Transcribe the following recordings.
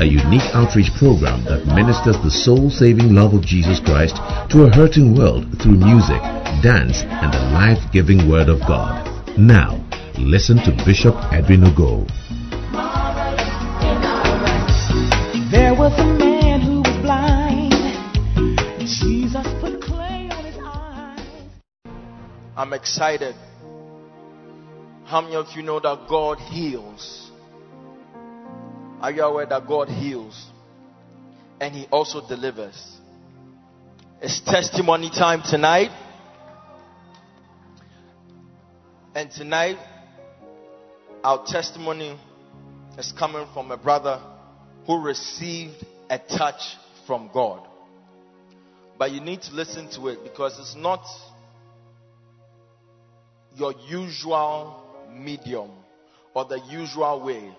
a unique outreach program that ministers the soul-saving love of Jesus Christ to a hurting world through music, dance, and the life-giving Word of God. Now, listen to Bishop Edwin Ogo. There was a man who was blind. Jesus put clay on his eyes. I'm excited. How many of you know that God heals? Are you aware that God heals? And He also delivers. It's testimony time tonight. And tonight, our testimony is coming from a brother who received a touch from God. But you need to listen to it because it's not your usual medium or the usual way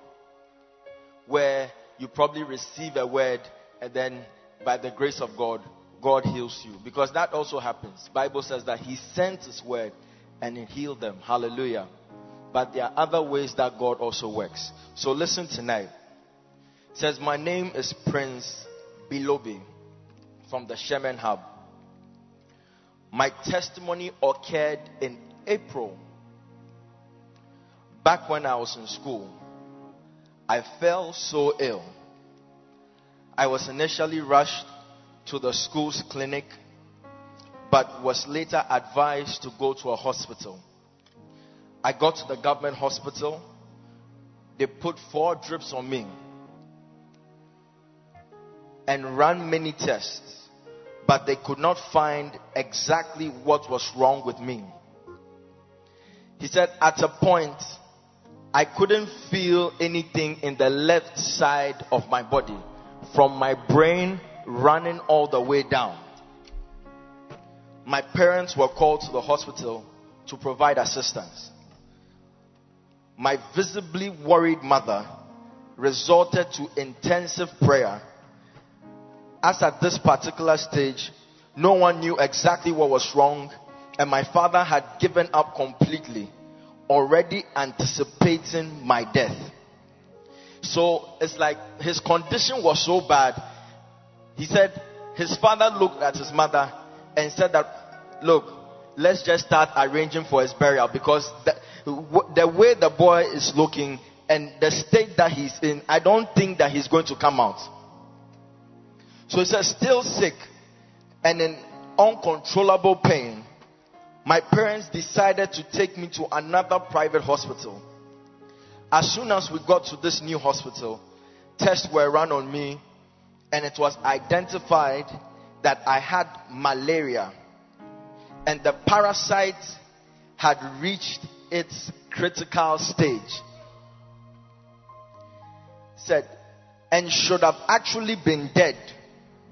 where you probably receive a word and then by the grace of God, God heals you. Because that also happens. Bible says that He sent His word and He healed them. Hallelujah. But there are other ways that God also works. So listen tonight. It says, My name is Prince Bilobi from the Shemen Hub. My testimony occurred in April. Back when I was in school, I fell so ill. I was initially rushed to the school's clinic, but was later advised to go to a hospital. I got to the government hospital. They put four drips on me and ran many tests, but they could not find exactly what was wrong with me. He said, at a point, I couldn't feel anything in the left side of my body from my brain running all the way down. My parents were called to the hospital to provide assistance. My visibly worried mother resorted to intensive prayer. As at this particular stage, no one knew exactly what was wrong, and my father had given up completely already anticipating my death. So it's like his condition was so bad. He said his father looked at his mother and said that, look, let's just start arranging for his burial because the, the way the boy is looking and the state that he's in, I don't think that he's going to come out. So he said, still sick and in uncontrollable pain my parents decided to take me to another private hospital. As soon as we got to this new hospital, tests were run on me and it was identified that I had malaria and the parasite had reached its critical stage. Said, and should have actually been dead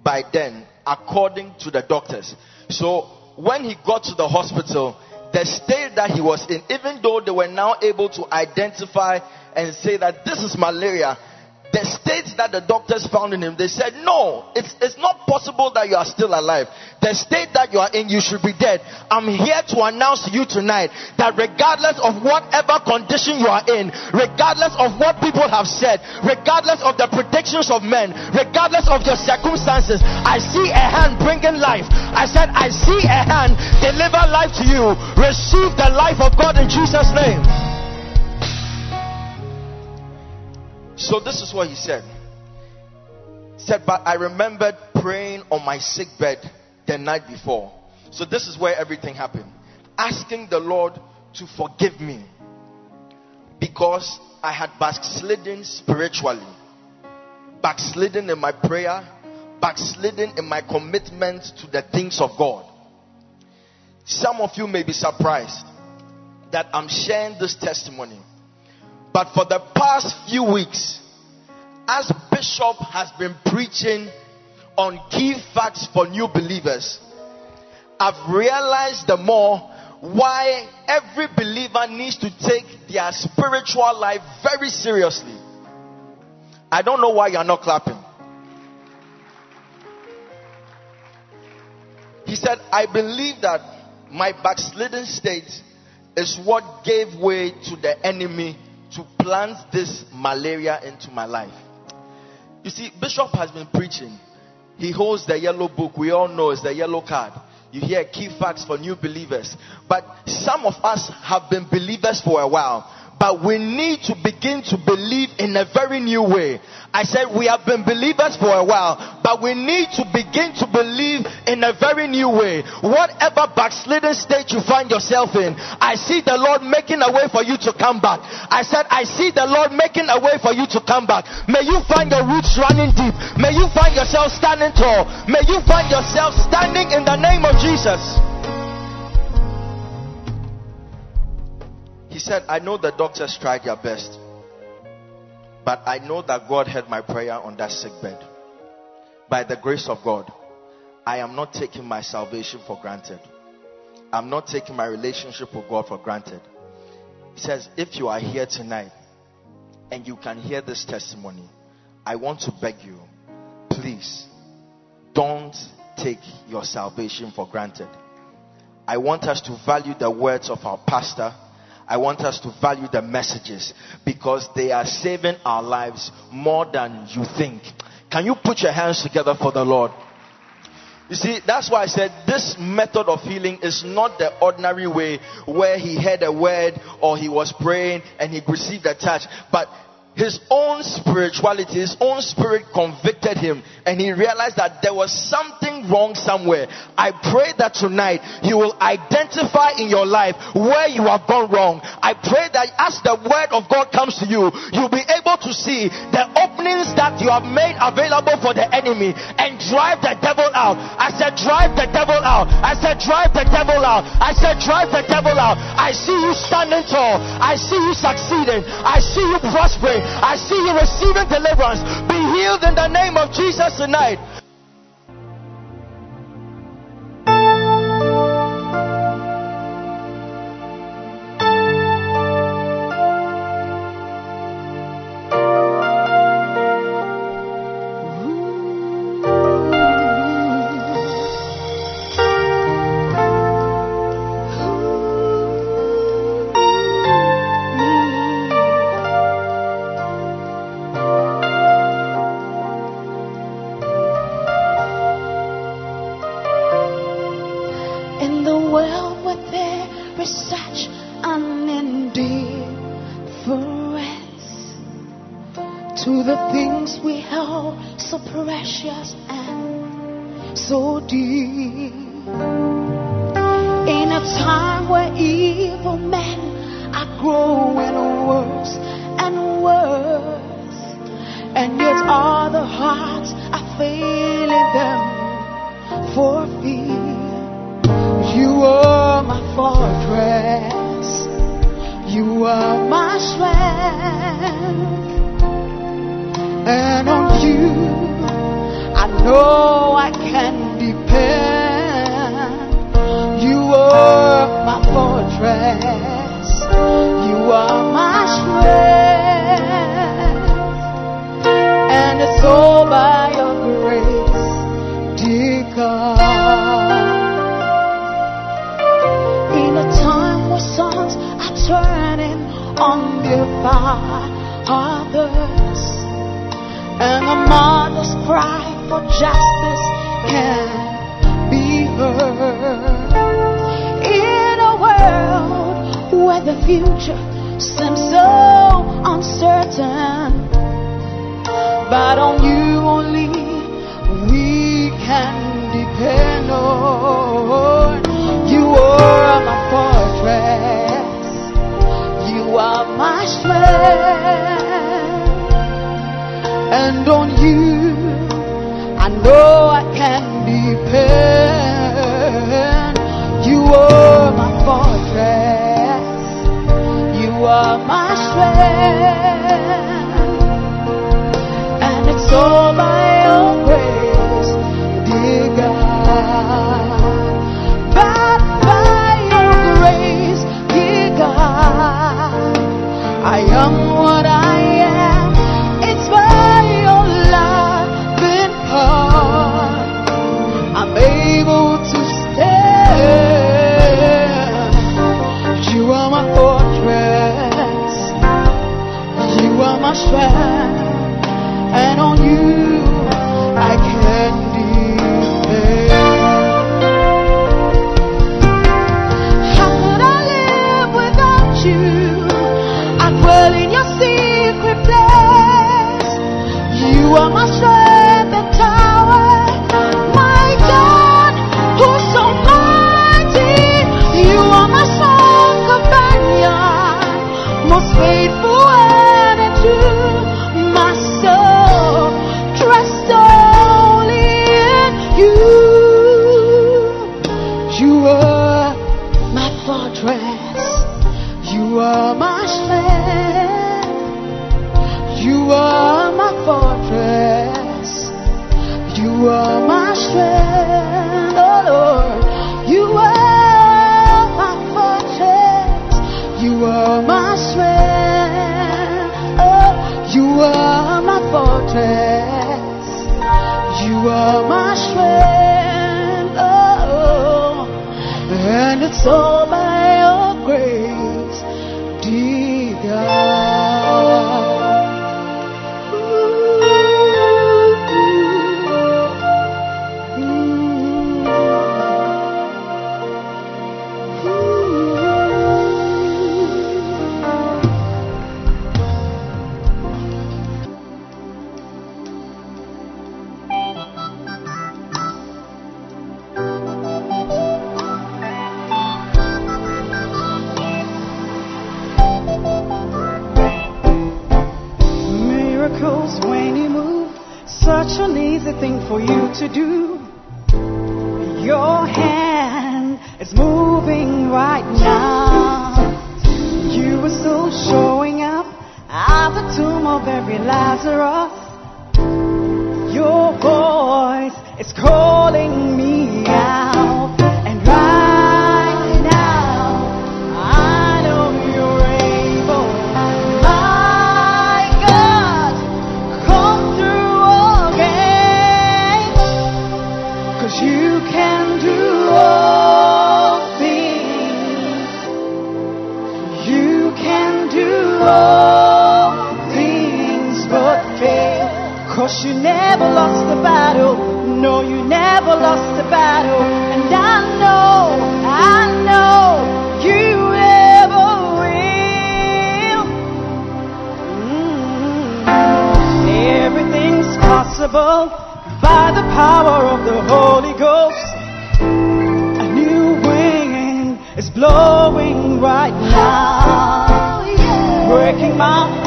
by then, according to the doctors. So when he got to the hospital, the state that he was in, even though they were now able to identify and say that this is malaria, the state that the doctors found in him, they said, No, it's, it's not possible that you are still alive. The state that you are in, you should be dead. I'm here to announce to you tonight that regardless of whatever condition you are in, regardless of what people have said, regardless of the predictions of men, regardless of your circumstances, I see a hand bringing life. I said, I see a hand deliver life to you. Receive the life of God in Jesus' name. So this is what he said. He said, but I remembered praying on my sick bed the night before. So this is where everything happened. Asking the Lord to forgive me because I had backslidden spiritually, backslidden in my prayer, backslidden in my commitment to the things of God. Some of you may be surprised that I'm sharing this testimony but for the past few weeks, as Bishop has been preaching on key facts for new believers, I've realized the more why every believer needs to take their spiritual life very seriously. I don't know why you're not clapping. He said, I believe that my backslidden state is what gave way to the enemy to plant this malaria into my life. You see, Bishop has been preaching. He holds the yellow book. We all know it's the yellow card. You hear key facts for new believers. But some of us have been believers for a while but we need to begin to believe in a very new way. I said we have been believers for a while, but we need to begin to believe in a very new way. Whatever backslidden state you find yourself in, I see the Lord making a way for you to come back. I said, I see the Lord making a way for you to come back. May you find your roots running deep. May you find yourself standing tall. May you find yourself standing in the name of Jesus. He said, I know the doctors tried their best, but I know that God heard my prayer on that sick bed. By the grace of God, I am not taking my salvation for granted. I'm not taking my relationship with God for granted. He says, if you are here tonight and you can hear this testimony, I want to beg you, please don't take your salvation for granted. I want us to value the words of our pastor I want us to value the messages because they are saving our lives more than you think. Can you put your hands together for the Lord? You see, that's why I said this method of healing is not the ordinary way where he heard a word or he was praying and he received a touch, but his own spirituality, his own spirit convicted him, and he realized that there was something wrong somewhere. I pray that tonight you will identify in your life where you have gone wrong. I pray that as the word of God comes to you, you'll be able to see the openings that you have made available for the enemy and drive the devil out. I said, drive the devil out. I said, drive the devil out. I said, drive the devil out. I see you standing tall. I see you succeeding. I see you prospering. I see you receiving deliverance. Be healed in the name of Jesus tonight.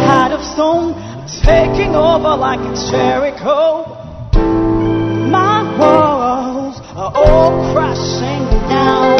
heart of stone taking over like Jericho. My walls are all crashing down.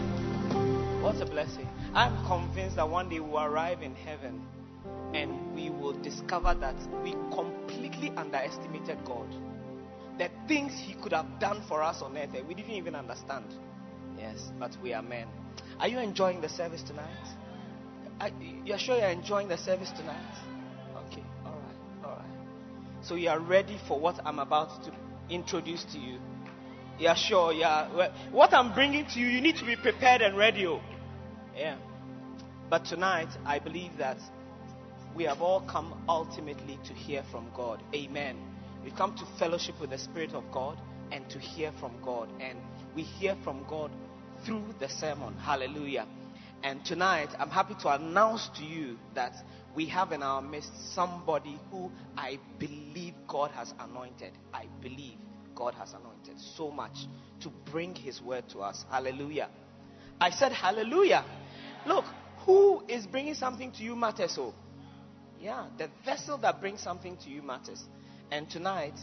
What a blessing. I'm convinced that one day we'll arrive in heaven and we will discover that we completely underestimated God. The things He could have done for us on earth, that we didn't even understand. Yes, but we are men. Are you enjoying the service tonight? You're sure you're enjoying the service tonight? Okay, all right, all right. So you are ready for what I'm about to introduce to you. Yeah, sure. Yeah. What I'm bringing to you, you need to be prepared and ready. Oh. Yeah. But tonight, I believe that we have all come ultimately to hear from God. Amen. We come to fellowship with the Spirit of God and to hear from God. And we hear from God through the sermon. Hallelujah. And tonight, I'm happy to announce to you that we have in our midst somebody who I believe God has anointed. I believe God has anointed so much to bring His word to us. Hallelujah. I said, Hallelujah. Look, who is bringing something to you matters. Oh. yeah, the vessel that brings something to you matters. And tonight,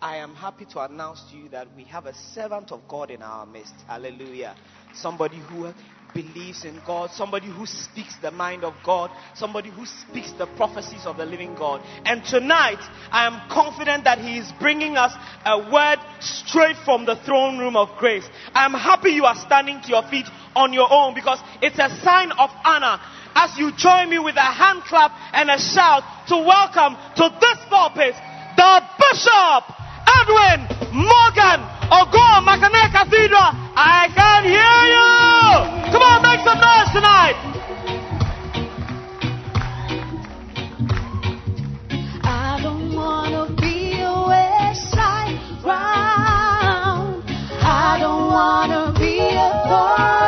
I am happy to announce to you that we have a servant of God in our midst. Hallelujah somebody who believes in God, somebody who speaks the mind of God, somebody who speaks the prophecies of the living God. And tonight, I am confident that He is bringing us a word straight from the throne room of grace. I am happy you are standing to your feet on your own because it's a sign of honor as you join me with a hand clap and a shout to welcome to this pulpit the Bishop Edwin Morgan Ogo Makane Cathedral. I can hear you. Come on, make some noise tonight. I don't wanna be a wayside ground. Make that confession tonight. Make me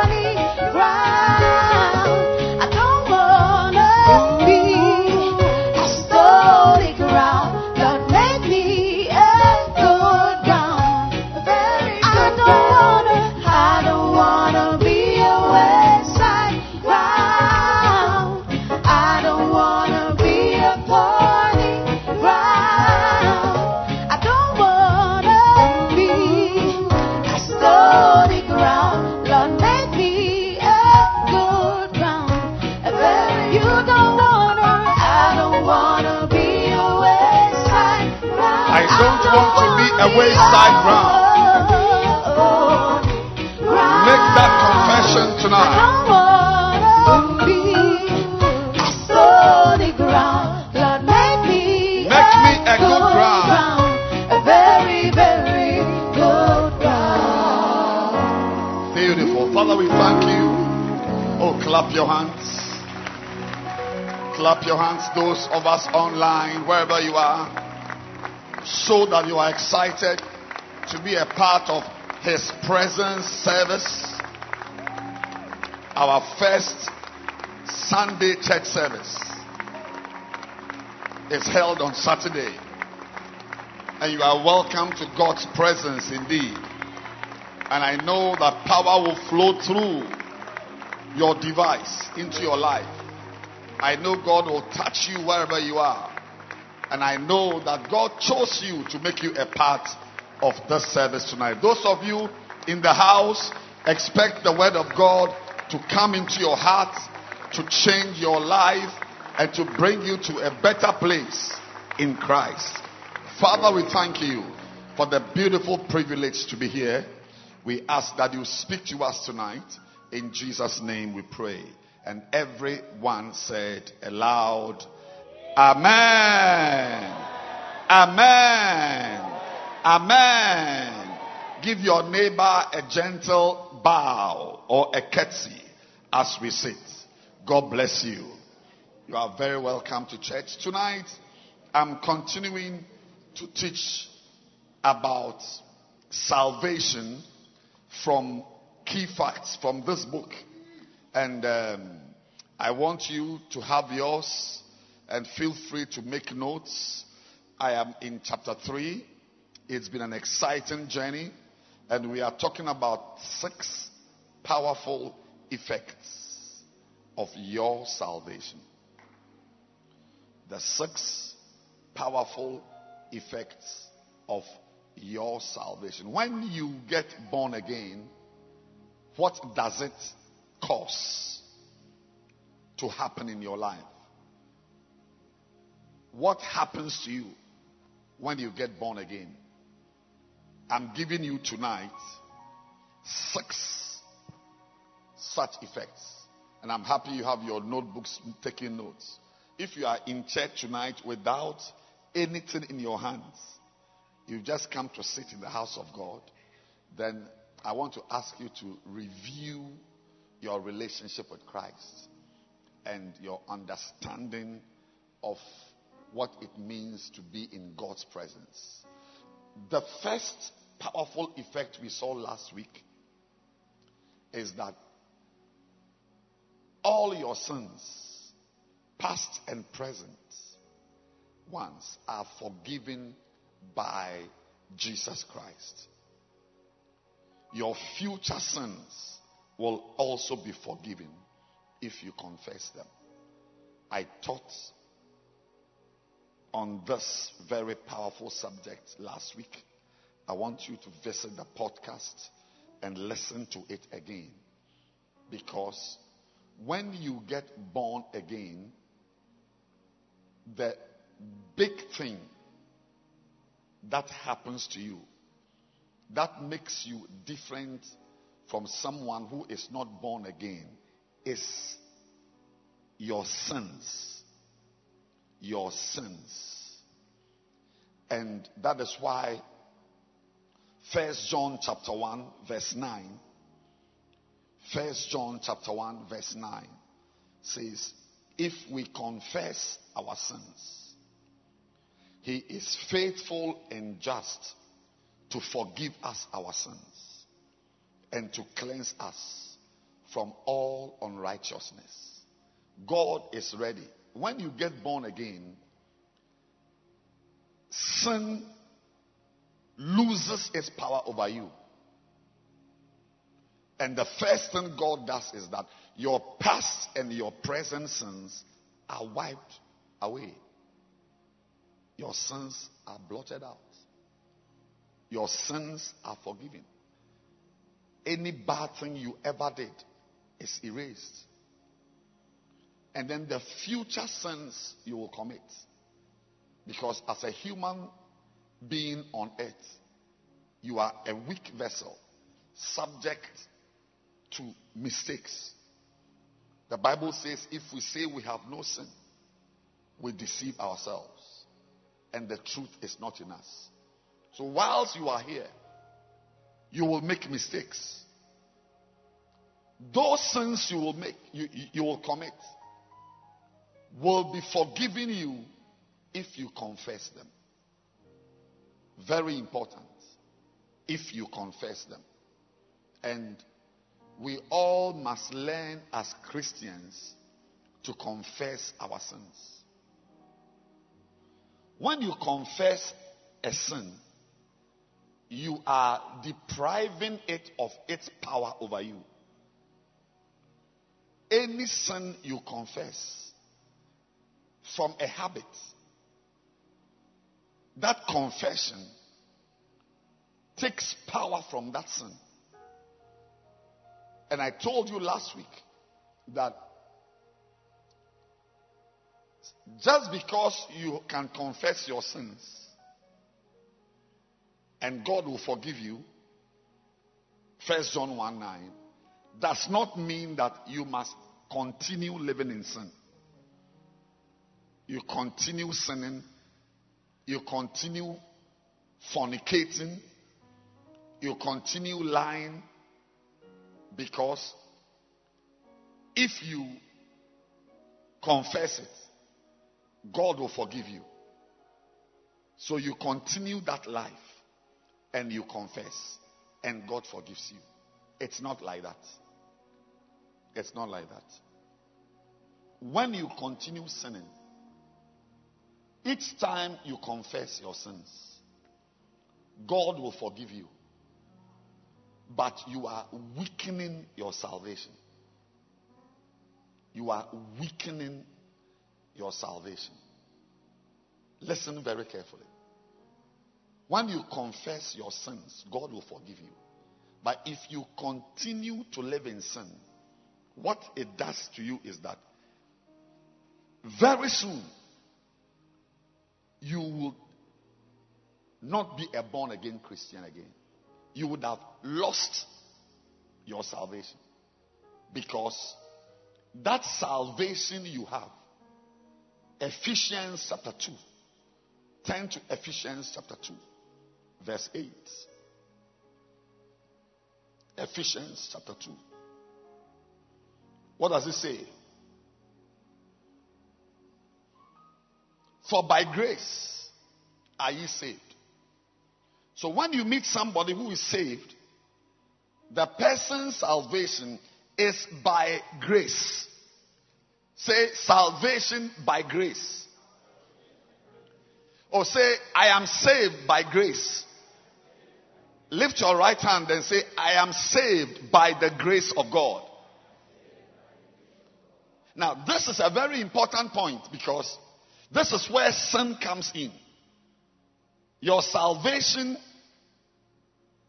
a wayside ground make that confession tonight. Make me a good ground. A very, very good ground. Beautiful. Father, we thank you. Oh, clap your hands. Clap your hands, those of us online, wherever you are. Show that you are excited to be a part of His presence service. Our first Sunday church service is held on Saturday. And you are welcome to God's presence indeed. And I know that power will flow through your device into your life. I know God will touch you wherever you are. And I know that God chose you to make you a part of this service tonight. Those of you in the house, expect the word of God to come into your heart, to change your life, and to bring you to a better place in Christ. Father, we thank you for the beautiful privilege to be here. We ask that you speak to us tonight. In Jesus' name we pray. And everyone said aloud, Amen. Amen. Amen. Give your neighbor a gentle bow or a curtsy as we sit. God bless you. You are very welcome to church. Tonight, I'm continuing to teach about salvation from key facts from this book. And um, I want you to have yours and feel free to make notes. I am in chapter 3. It's been an exciting journey, and we are talking about six powerful effects of your salvation. The six powerful effects of your salvation. When you get born again, what does it cause to happen in your life? What happens to you when you get born again? I'm giving you tonight six such effects. And I'm happy you have your notebooks taking notes. If you are in church tonight without anything in your hands, you've just come to sit in the house of God, then I want to ask you to review your relationship with Christ and your understanding of what it means to be in God's presence. The first powerful effect we saw last week is that all your sins, past and present, ones are forgiven by Jesus Christ. Your future sins will also be forgiven if you confess them. I taught on this very powerful subject last week. I want you to visit the podcast and listen to it again. Because when you get born again, the big thing that happens to you that makes you different from someone who is not born again is your sins. Your sins. And that is why First John chapter 1 verse 9 First John chapter 1 verse 9 says if we confess our sins he is faithful and just to forgive us our sins and to cleanse us from all unrighteousness. God is ready. When you get born again, sin loses its power over you. And the first thing God does is that your past and your present sins are wiped away. Your sins are blotted out. Your sins are forgiven. Any bad thing you ever did is erased. And then the future sins you will commit. Because as a human being on earth, you are a weak vessel, subject to mistakes. The Bible says if we say we have no sin, we deceive ourselves, and the truth is not in us. So, whilst you are here, you will make mistakes. those sins you will make, you, you, you will commit, will be forgiven you if you confess them. Very important. If you confess them. And we all must learn as Christians to confess our sins. When you confess a sin, you are depriving it of its power over you. Any sin you confess from a habit, that confession takes power from that sin. And I told you last week that just because you can confess your sins and God will forgive you, First John 1 9, does not mean that you must continue living in sin. You continue sinning, you continue fornicating, you continue lying, because if you confess it, God will forgive you. So you continue that life and you confess, and God forgives you. It's not like that. It's not like that. When you continue sinning, each time you confess your sins, God will forgive you. But you are weakening your salvation. You are weakening your salvation. Listen very carefully. When you confess your sins, God will forgive you. But if you continue to live in sin, what it does to you is that very soon you will not be a born again Christian again. You would have lost your salvation. Because that salvation you have, Ephesians chapter 2, turn to Ephesians chapter 2, verse 8. Ephesians chapter 2. What does it say? For by grace are ye saved. So when you meet somebody who is saved, the person's salvation is by grace. Say salvation by grace. Or say, I am saved by grace. Lift your right hand and say, I am saved by the grace of God. Now, this is a very important point because this is where sin comes in. Your salvation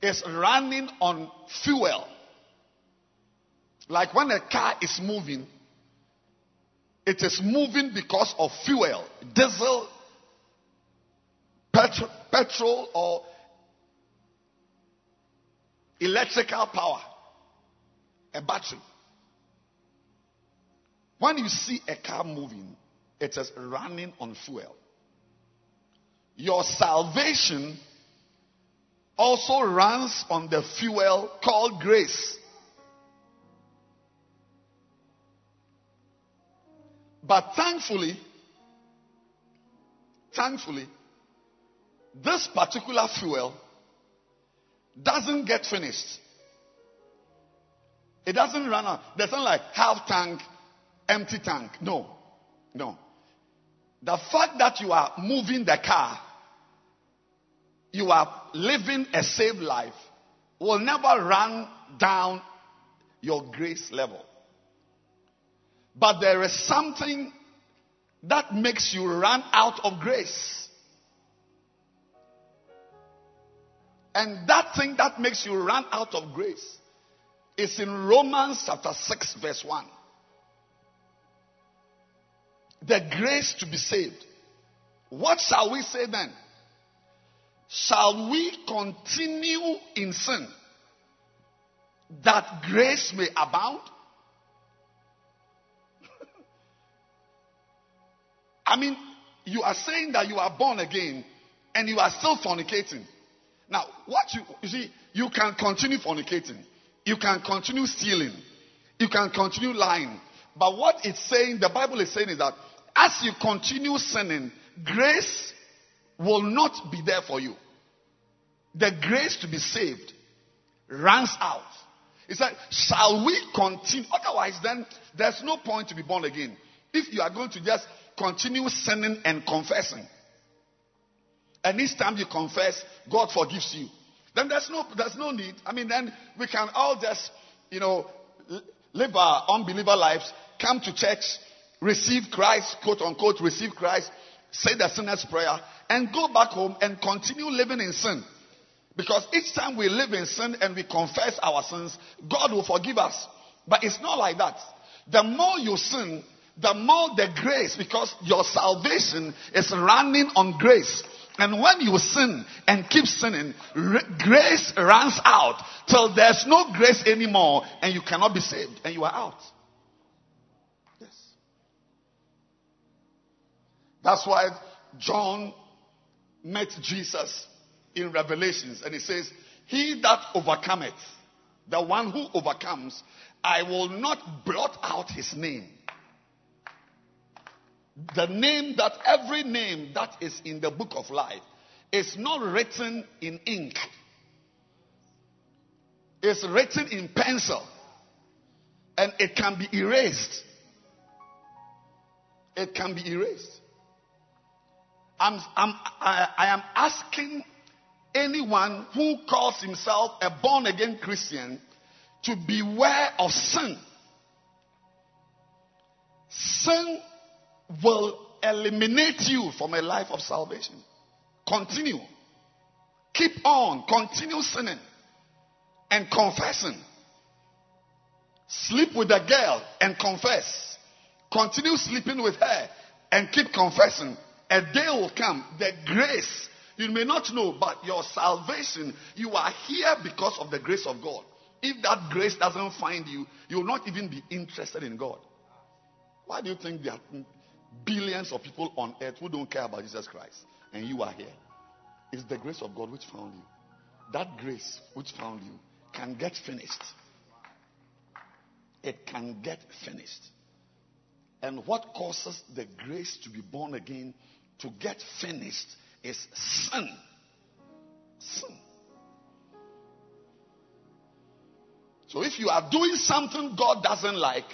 is running on fuel. Like when a car is moving, it is moving because of fuel, diesel, petrol, petrol or electrical power, a battery. When you see a car moving, it is running on fuel. Your salvation also runs on the fuel called grace. But thankfully, thankfully, this particular fuel doesn't get finished. It doesn't run out. There's not like half tank, empty tank. No. No. The fact that you are moving the car, you are living a saved life, will never run down your grace level. But there is something that makes you run out of grace. And that thing that makes you run out of grace is in Romans chapter 6, verse 1. The grace to be saved. What shall we say then? Shall we continue in sin that grace may abound? I mean, you are saying that you are born again and you are still fornicating. Now, what you, you see, you can continue fornicating, you can continue stealing, you can continue lying. But what it's saying, the Bible is saying is that as you continue sinning, grace will not be there for you. The grace to be saved runs out. It's like, Shall we continue? Otherwise, then there's no point to be born again. If you are going to just continue sinning and confessing, and each time you confess, God forgives you, then there's no there's no need. I mean, then we can all just, you know, live our unbeliever lives, come to church, receive Christ, quote unquote, receive Christ, say the sinner's prayer, and go back home and continue living in sin. Because each time we live in sin and we confess our sins, God will forgive us. But it's not like that. The more you sin, the more the grace, because your salvation is running on grace. And when you sin and keep sinning, grace runs out till there's no grace anymore and you cannot be saved and you are out. That's why John met Jesus in Revelations and he says, He that overcometh, the one who overcomes, I will not blot out his name. The name that every name that is in the book of life is not written in ink. It's written in pencil. And it can be erased. It can be erased. I'm, I'm, I, I am asking anyone who calls himself a born again Christian to beware of sin. Sin will eliminate you from a life of salvation. Continue. Keep on. Continue sinning and confessing. Sleep with a girl and confess. Continue sleeping with her and keep confessing. A day will come, the grace you may not know, but your salvation, you are here because of the grace of God. If that grace doesn't find you, you will not even be interested in God. Why do you think there are billions of people on earth who don't care about Jesus Christ and you are here? It's the grace of God which found you. That grace which found you can get finished. It can get finished. And what causes the grace to be born again to get finished is sin. Sin. So if you are doing something God doesn't like,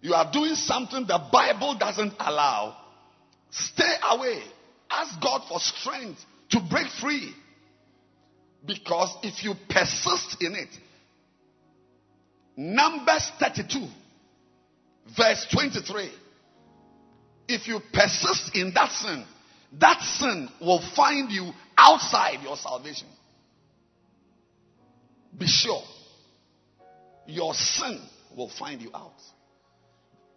you are doing something the Bible doesn't allow, stay away. Ask God for strength to break free. Because if you persist in it, Numbers 32, verse 23, if you persist in that sin, that sin will find you outside your salvation. Be sure. Your sin will find you out.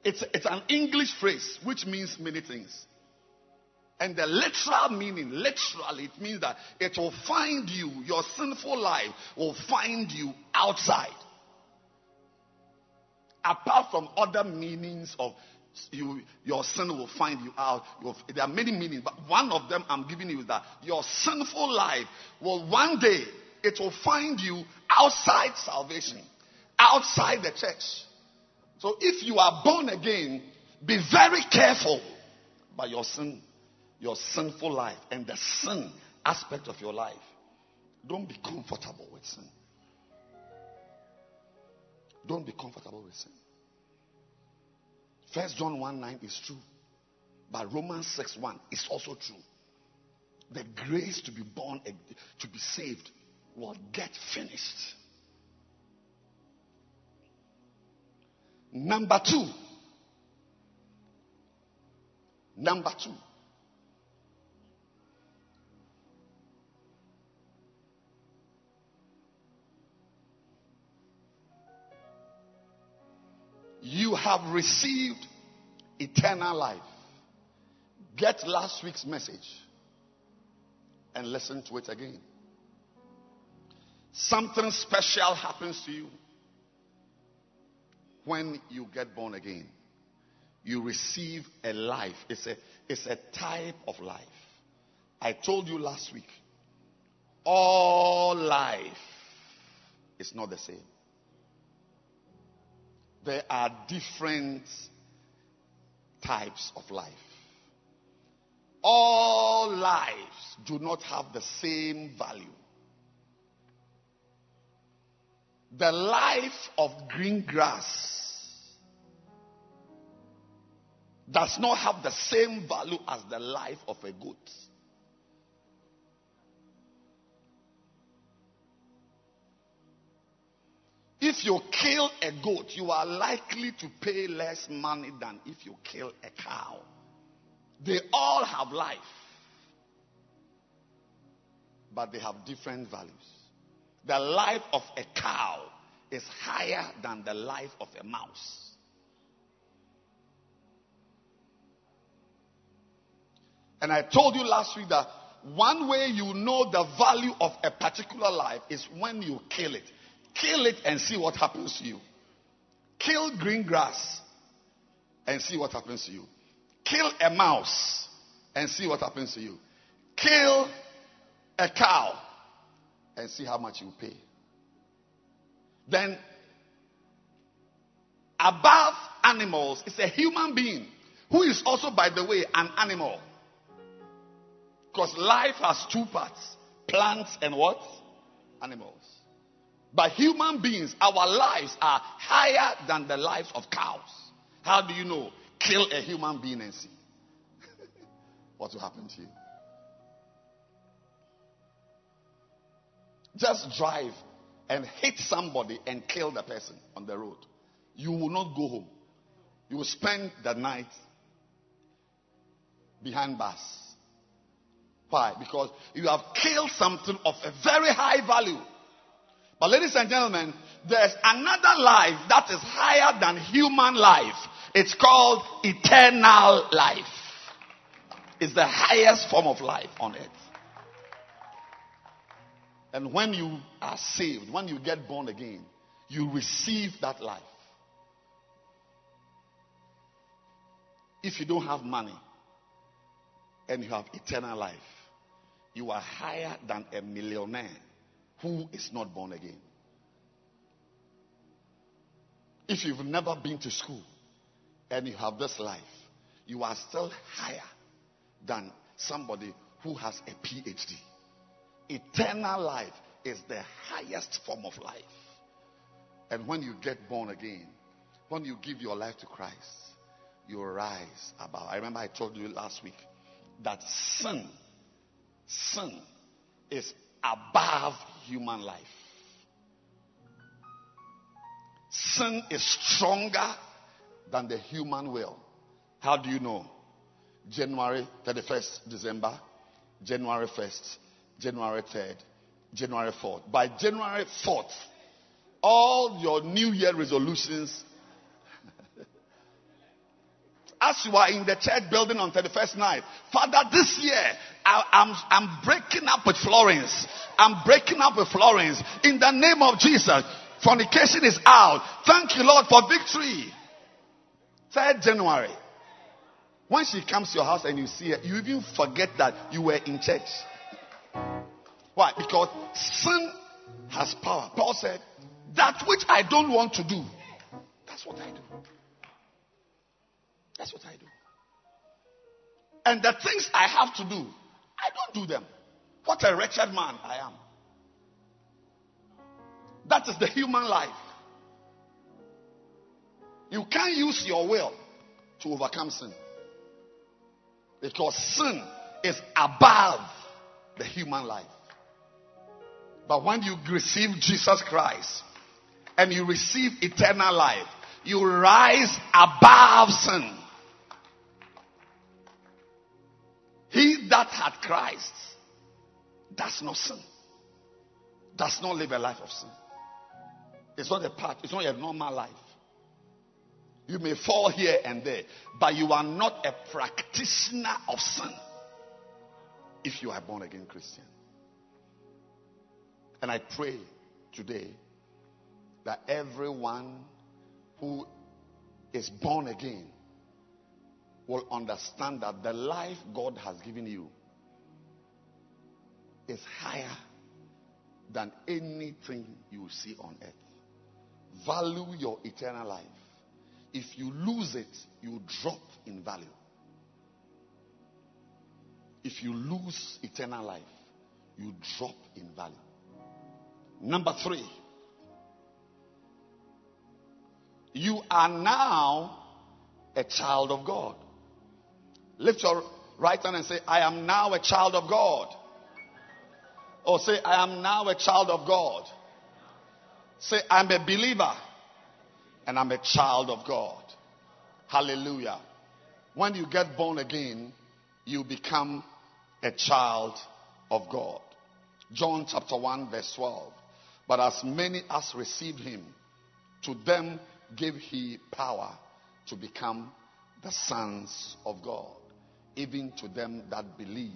It's, it's an English phrase which means many things. And the literal meaning, literally, it means that it will find you, your sinful life will find you outside. Apart from other meanings of you, your sin will find you out. there are many meanings, but one of them I'm giving you is that your sinful life will one day, it will find you outside salvation, outside the church. So if you are born again, be very careful by your sin, your sinful life, and the sin aspect of your life. Don't be comfortable with sin. Don't be comfortable with sin. First John 1 9 is true. But Romans 6 1 is also true. The grace to be born, to be saved, will get finished. Number two. Number two. You have received eternal life. Get last week's message and listen to it again. Something special happens to you when you get born again. You receive a life. It's a, it's a type of life. I told you last week, all life is not the same. There are different types of life. All lives do not have the same value. The life of green grass does not have the same value as the life of a goat. If you kill a goat, you are likely to pay less money than if you kill a cow. They all have life, but they have different values. The life of a cow is higher than the life of a mouse. And I told you last week that one way you know the value of a particular life is when you kill it. Kill it and see what happens to you. Kill green grass and see what happens to you. Kill a mouse and see what happens to you. Kill a cow and see how much you pay. Then, above animals is a human being who is also, by the way, an animal. Because life has two parts plants and what? Animals. But human beings, our lives are higher than the lives of cows. How do you know? Kill a human being and see what will happen to you. Just drive and hit somebody and kill the person on the road. You will not go home. You will spend the night behind bars. Why? Because you have killed something of a very high value. But, ladies and gentlemen, there's another life that is higher than human life. It's called eternal life. It's the highest form of life on earth. And when you are saved, when you get born again, you receive that life. If you don't have money and you have eternal life, you are higher than a millionaire who is not born again. If you've never been to school and you have this life, you are still higher than somebody who has a PhD. Eternal life is the highest form of life. And when you get born again, when you give your life to Christ, you rise above. I remember I told you last week that sin, sin is above human life. Sin is stronger than the human will. How do you know? January 31st, December, January 1st, January 3rd, January 4th. By January 4th, all your New Year resolutions as you are in the church building on 31st night, Father, this year I, am I'm, I'm breaking up with Florence. I'm breaking up with Florence in the name of Jesus. Fornication is out. Thank you, Lord, for victory. 3rd January. When she comes to your house and you see her, you even forget that you were in church. Why? Because sin has power. Paul said, That which I don't want to do, that's what I do. That's what I do. And the things I have to do, I don't do them. What a wretched man I am. That is the human life. You can't use your will to overcome sin. Because sin is above the human life. But when you receive Jesus Christ and you receive eternal life, you rise above sin. He that had Christ does not sin, does not live a life of sin. It's not a part, it's not a normal life. You may fall here and there, but you are not a practitioner of sin if you are born again Christian. And I pray today that everyone who is born again will understand that the life God has given you is higher than anything you see on earth. Value your eternal life. if you lose it, you drop in value. If you lose eternal life, you drop in value. Number three, you are now a child of God. Lift your right hand and say, I am now a child of God. Or say, I am now a child of God. Say, I'm a believer and I'm a child of God. Hallelujah. When you get born again, you become a child of God. John chapter 1, verse 12. But as many as received him, to them gave he power to become the sons of God, even to them that believe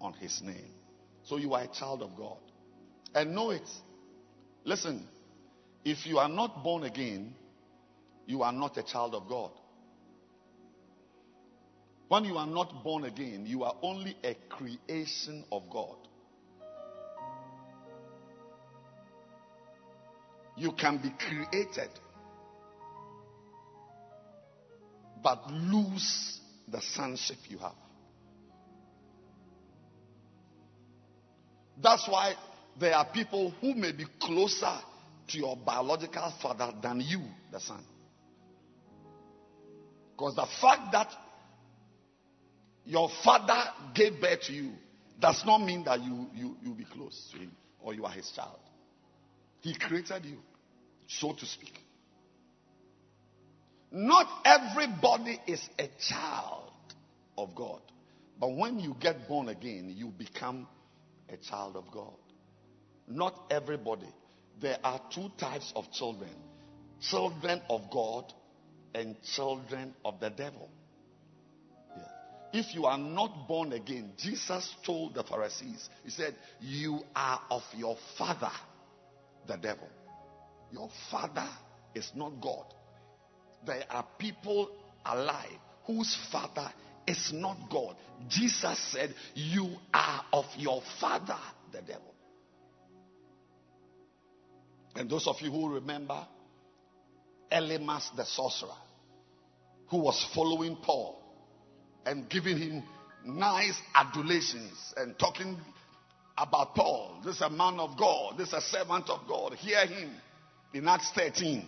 on his name. So you are a child of God. And know it. Listen, if you are not born again, you are not a child of God. When you are not born again, you are only a creation of God. You can be created, but lose the sonship you have. That's why there are people who may be closer to your biological father than you, the son. Because the fact that your father gave birth to you does not mean that you, you, you'll be close to him or you are his child. He created you, so to speak. Not everybody is a child of God. But when you get born again, you become a child of God. Not everybody. There are two types of children children of God and children of the devil. Yeah. If you are not born again, Jesus told the Pharisees, He said, You are of your father, the devil. Your father is not God. There are people alive whose father is not God. Jesus said, You are of your father, the devil. And those of you who remember Elymas the sorcerer, who was following Paul and giving him nice adulations and talking about Paul. This is a man of God, this is a servant of God. Hear him in Acts 13.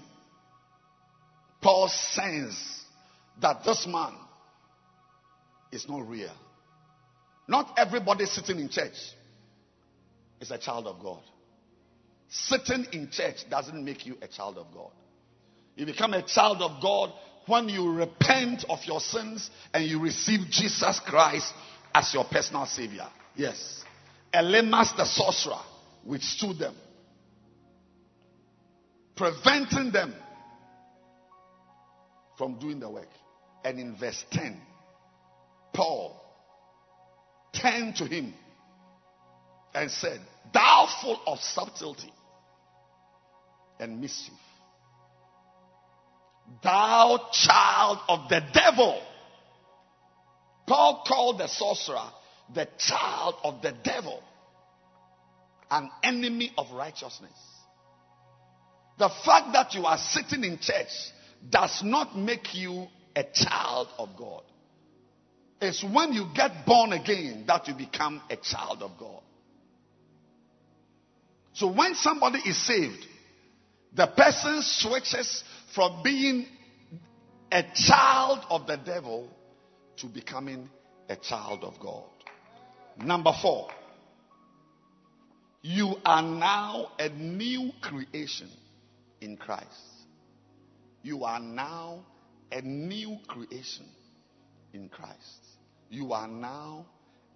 Paul sensed that this man is not real. Not everybody sitting in church is a child of God. Sitting in church doesn't make you a child of God. You become a child of God when you repent of your sins and you receive Jesus Christ as your personal savior. Yes. Elymas the sorcerer withstood them, preventing them from doing the work. And in verse 10, Paul turned to him and said, Thou full of subtlety and mischief, thou child of the devil. Paul called the sorcerer the child of the devil, an enemy of righteousness. The fact that you are sitting in church does not make you a child of God. It's when you get born again that you become a child of God. So when somebody is saved, the person switches from being a child of the devil to becoming a child of God. Number four, you are now a new creation in Christ. You are now a new creation in Christ. You are now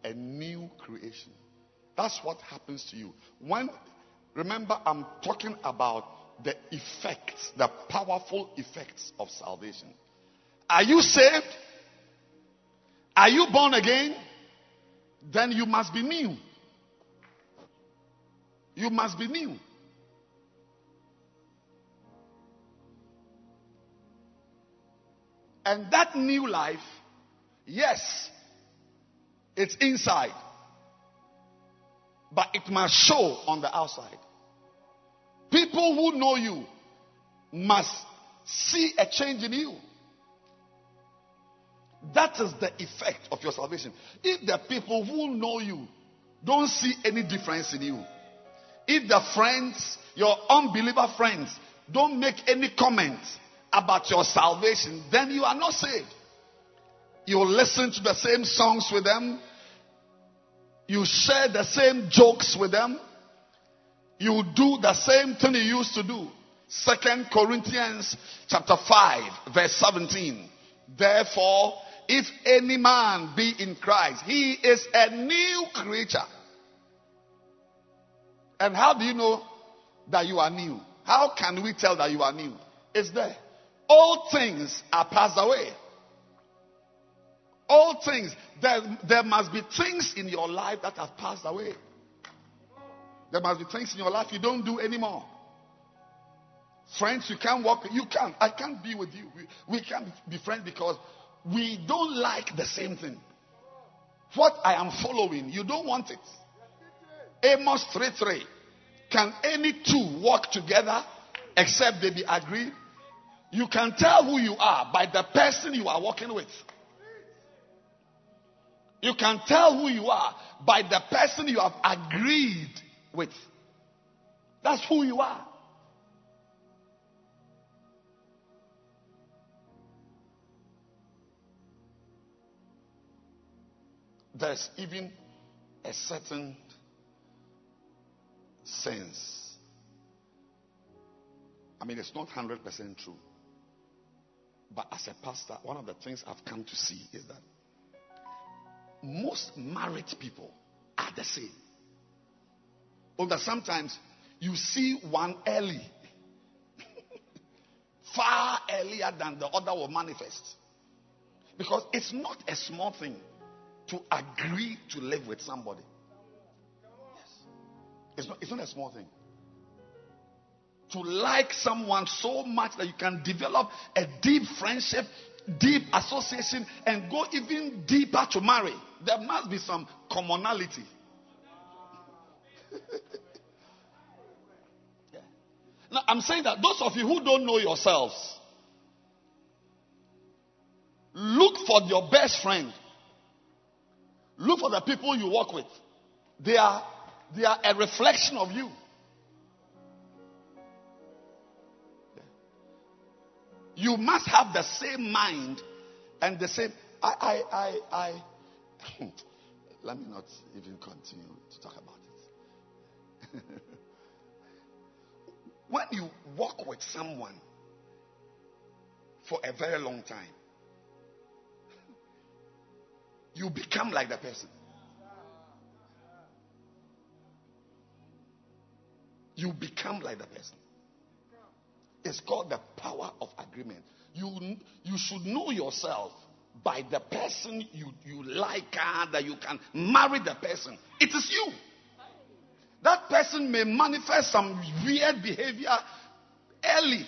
a new creation. That's what happens to you. When remember I'm talking about the effects, the powerful effects of salvation. Are you saved? Are you born again? Then you must be new. You must be new. And that new life, yes, it's inside. But it must show on the outside. People who know you must see a change in you. That is the effect of your salvation. If the people who know you don't see any difference in you, if the friends, your unbeliever friends, don't make any comment about your salvation, then you are not saved. You listen to the same songs with them, you share the same jokes with them, you do the same thing you used to do. Second Corinthians chapter 5 verse 17. Therefore, if any man be in Christ, he is a new creature. And how do you know that you are new? How can we tell that you are new? It's there. All things are passed away. All things. There, there must be things in your life that have passed away. There must be things in your life you don't do anymore. Friends, you can't walk. You can't. I can't be with you. We, we can't be friends because we don't like the same thing. What I am following, you don't want it. Amos 3 3. Can any two walk together except they be agreed? You can tell who you are by the person you are walking with. You can tell who you are by the person you have agreed with. That's who you are. There's even a certain sense. I mean, it's not 100% true. But as a pastor, one of the things I've come to see is that most married people are the same. Although sometimes you see one early, far earlier than the other will manifest. Because it's not a small thing to agree to live with somebody. Yes. It's not, it's not a small thing. To like someone so much that you can develop a deep friendship, deep association, and go even deeper to marry. There must be some commonality. Now, I'm saying that those of you who don't know yourselves, look for your best friend Look for the people you work with. They are, they are a reflection of you. You must have the same mind and the same. I, I, I, I let me not even continue to talk about it. when you walk with someone for a very long time, you become like the person. You become like the person. It's called the power of agreement. You, you should know yourself by the person you, you like, that you can marry the person. It is you. That person may manifest some weird behavior early.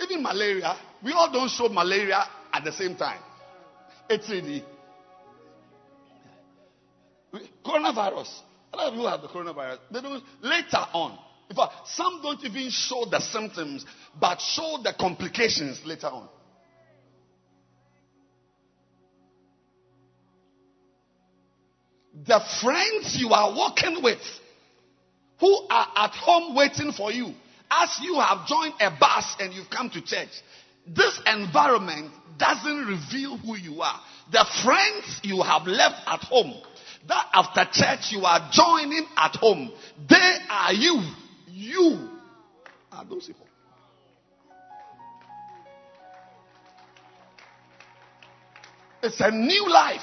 Even malaria, we all don't show malaria at the same time. It's really Coronavirus. A lot of people have the coronavirus. They don't later on. In fact, some don't even show the symptoms, but show the complications later on. The friends you are working with, who are at home waiting for you, as you have joined a bus and you've come to church, this environment doesn't reveal who you are. The friends you have left at home that after church you are joining at home. They are you. You are those people. It's a new life.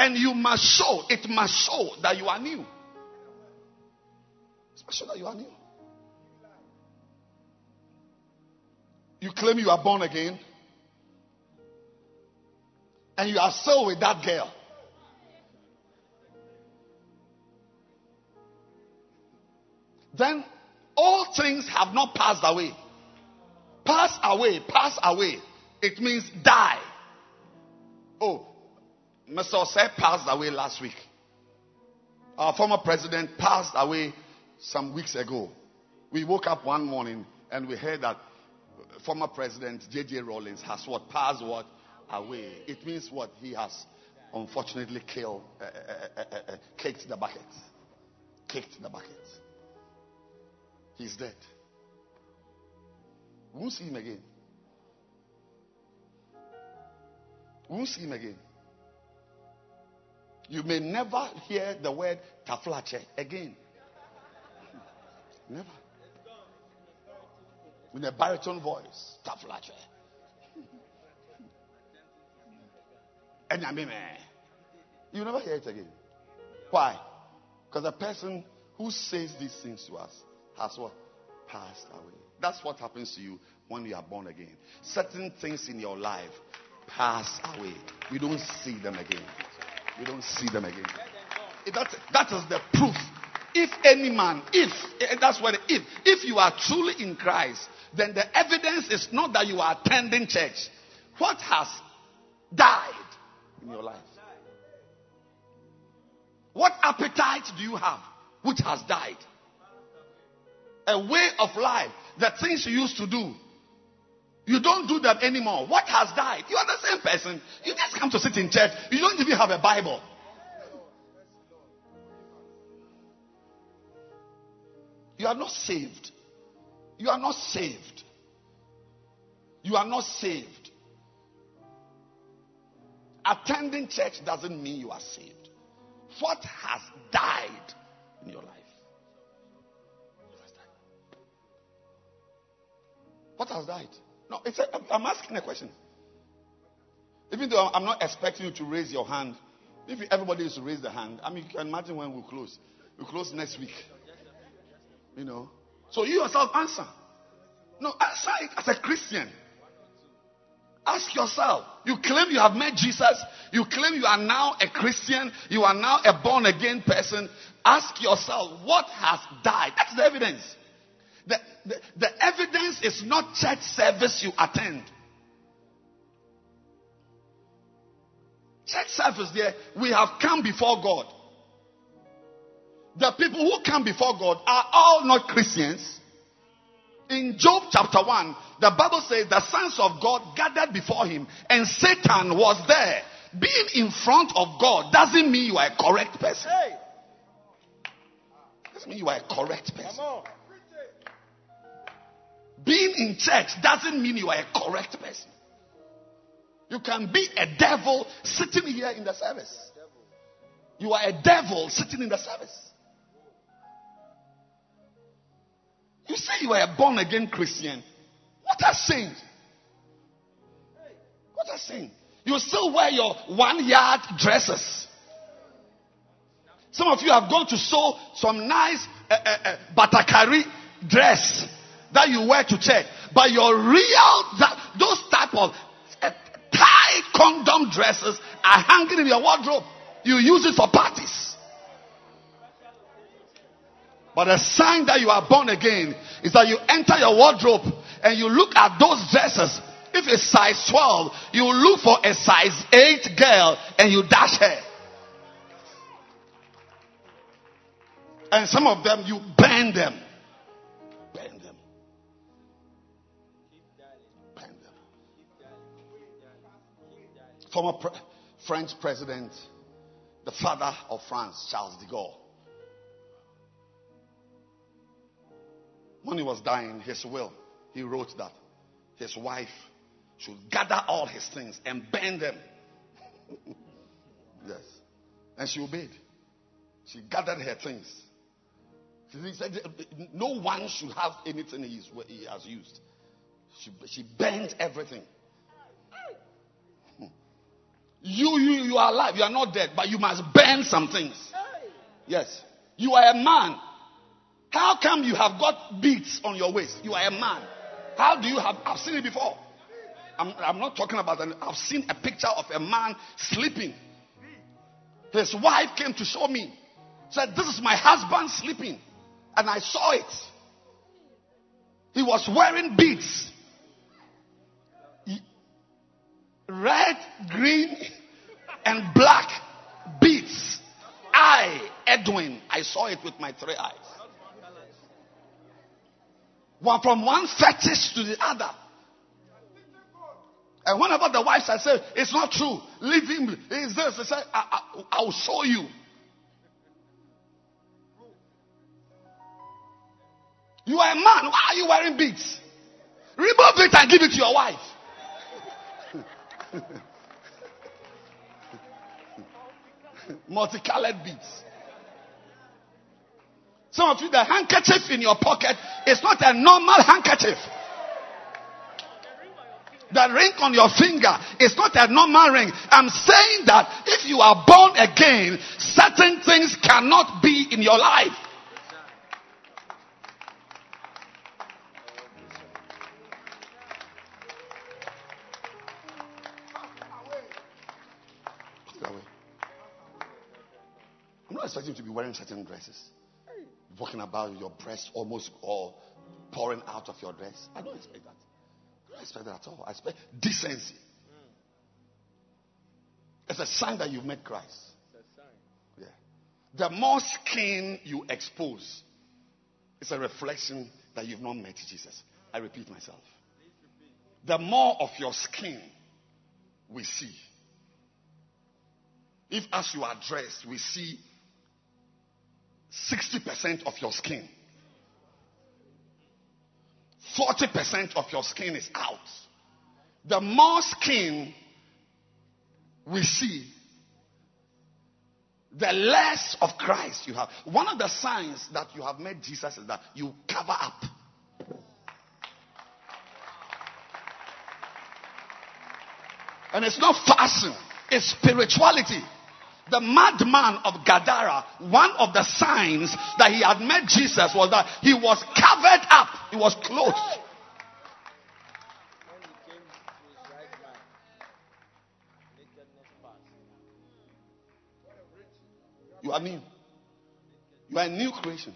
And you must show, it must show that you are new. It must show that you are new. You claim you are born again. And you are still with that girl. then all things have not passed away. Pass away, pass away. It means die. Oh, Mr. Osei passed away last week. Our former president passed away some weeks ago. We woke up one morning and we heard that former president J.J. Rawlings has what passed what away. It means what? He has unfortunately killed, uh, uh, uh, kicked the bucket. Kicked the bucket. He's dead. We won't see him again. We won't see him again. You may never hear the word taflache again. Never. With a baritone voice, taflache. Mean, eh. you never hear it again. Why? Because the person who says these things to us has what? Passed away. That's what happens to you when you are born again. Certain things in your life pass away. You don't see them again. You don't see them again. That, that is the proof. If any man, if, that's what, if, if you are truly in Christ, then the evidence is not that you are attending church. What has died in your life? What appetite do you have which has died? A way of life, the things you used to do, you don't do that anymore. What has died? You are the same person. You just come to sit in church. You don't even have a Bible. You are not saved. You are not saved. You are not saved. Attending church doesn't mean you are saved. What has died in your life? What has died? No, it's a, I'm asking a question. Even though I'm not expecting you to raise your hand, if everybody is to raise the hand, I mean, you can imagine when we close. We close next week. You know. So you yourself answer. No, answer it as a Christian. Ask yourself. You claim you have met Jesus. You claim you are now a Christian. You are now a born again person. Ask yourself, what has died? That's the evidence. The, the, the evidence is not church service you attend. Church service there, we have come before God. The people who come before God are all not Christians. In Job chapter 1, the Bible says the sons of God gathered before him and Satan was there. Being in front of God doesn't mean you are a correct person. Doesn't mean you are a correct person. Being in church doesn't mean you are a correct person. You can be a devil sitting here in the service. You are a devil sitting in the service. You say you are a born again Christian. What has changed? What has changed? You still wear your one yard dresses. Some of you have gone to sew some nice uh, uh, uh, batakari dress that you wear to church, but your real that, those type of uh, tight condom dresses are hanging in your wardrobe. You use it for parties. But a sign that you are born again is that you enter your wardrobe and you look at those dresses. If it's size 12, you look for a size 8 girl and you dash her. And some of them, you burn them. Former pre- French president, the father of France, Charles de Gaulle. When he was dying, his will, he wrote that his wife should gather all his things and burn them. yes. And she obeyed. She gathered her things. He said, No one should have anything he has used. She, she burned everything. You, you, you are alive. You are not dead, but you must burn some things. Yes. You are a man. How come you have got beads on your waist? You are a man. How do you have? I've seen it before. I'm, I'm not talking about. I've seen a picture of a man sleeping. His wife came to show me. Said, This is my husband sleeping. And I saw it. He was wearing beads. Red, green, and black beads. I, Edwin, I saw it with my three eyes. One from one fetish to the other. And whenever the wife says, say, it's not true, leave him, he's this, I, I, I'll show you. You are a man, why are you wearing beads? Remove it and give it to your wife. Multicolored beads. Some of you, the handkerchief in your pocket is not a normal handkerchief. The ring on your finger is not a normal ring. I'm saying that if you are born again, certain things cannot be in your life. Not expecting you to be wearing certain dresses walking about your breast almost all pouring out of your dress. I don't expect that. I don't expect that at all. I expect decency. It's a sign that you've met Christ. Yeah. The more skin you expose, it's a reflection that you've not met Jesus. I repeat myself. The more of your skin we see, if as you are dressed, we see 60% of your skin. 40% of your skin is out. The more skin we see, the less of Christ you have. One of the signs that you have met Jesus is that you cover up. And it's not fashion, it's spirituality the madman of Gadara, one of the signs that he had met Jesus was that he was covered up, he was clothed. You are new. You are a new creation.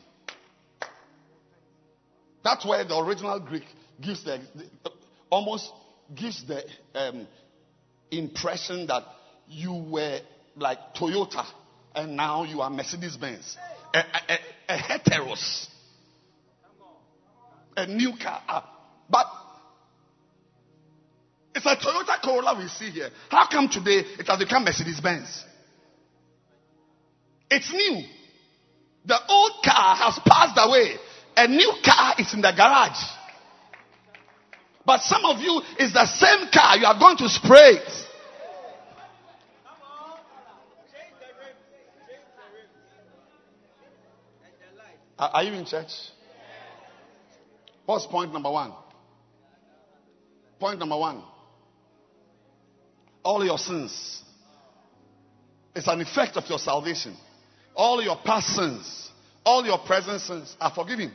That's where the original Greek gives the, the almost gives the um, impression that you were like Toyota, and now you are Mercedes Benz. A, a, a, heteros. A new car. Ah, but it's a Toyota Corolla we see here. How come today it has become Mercedes Benz? It's new. The old car has passed away. A new car is in the garage. But some of you, it's the same car. You are going to spray it. Are you in church? What's point number one? Point number one. All your sins. It's an effect of your salvation. All your past sins, all your present sins are forgiven.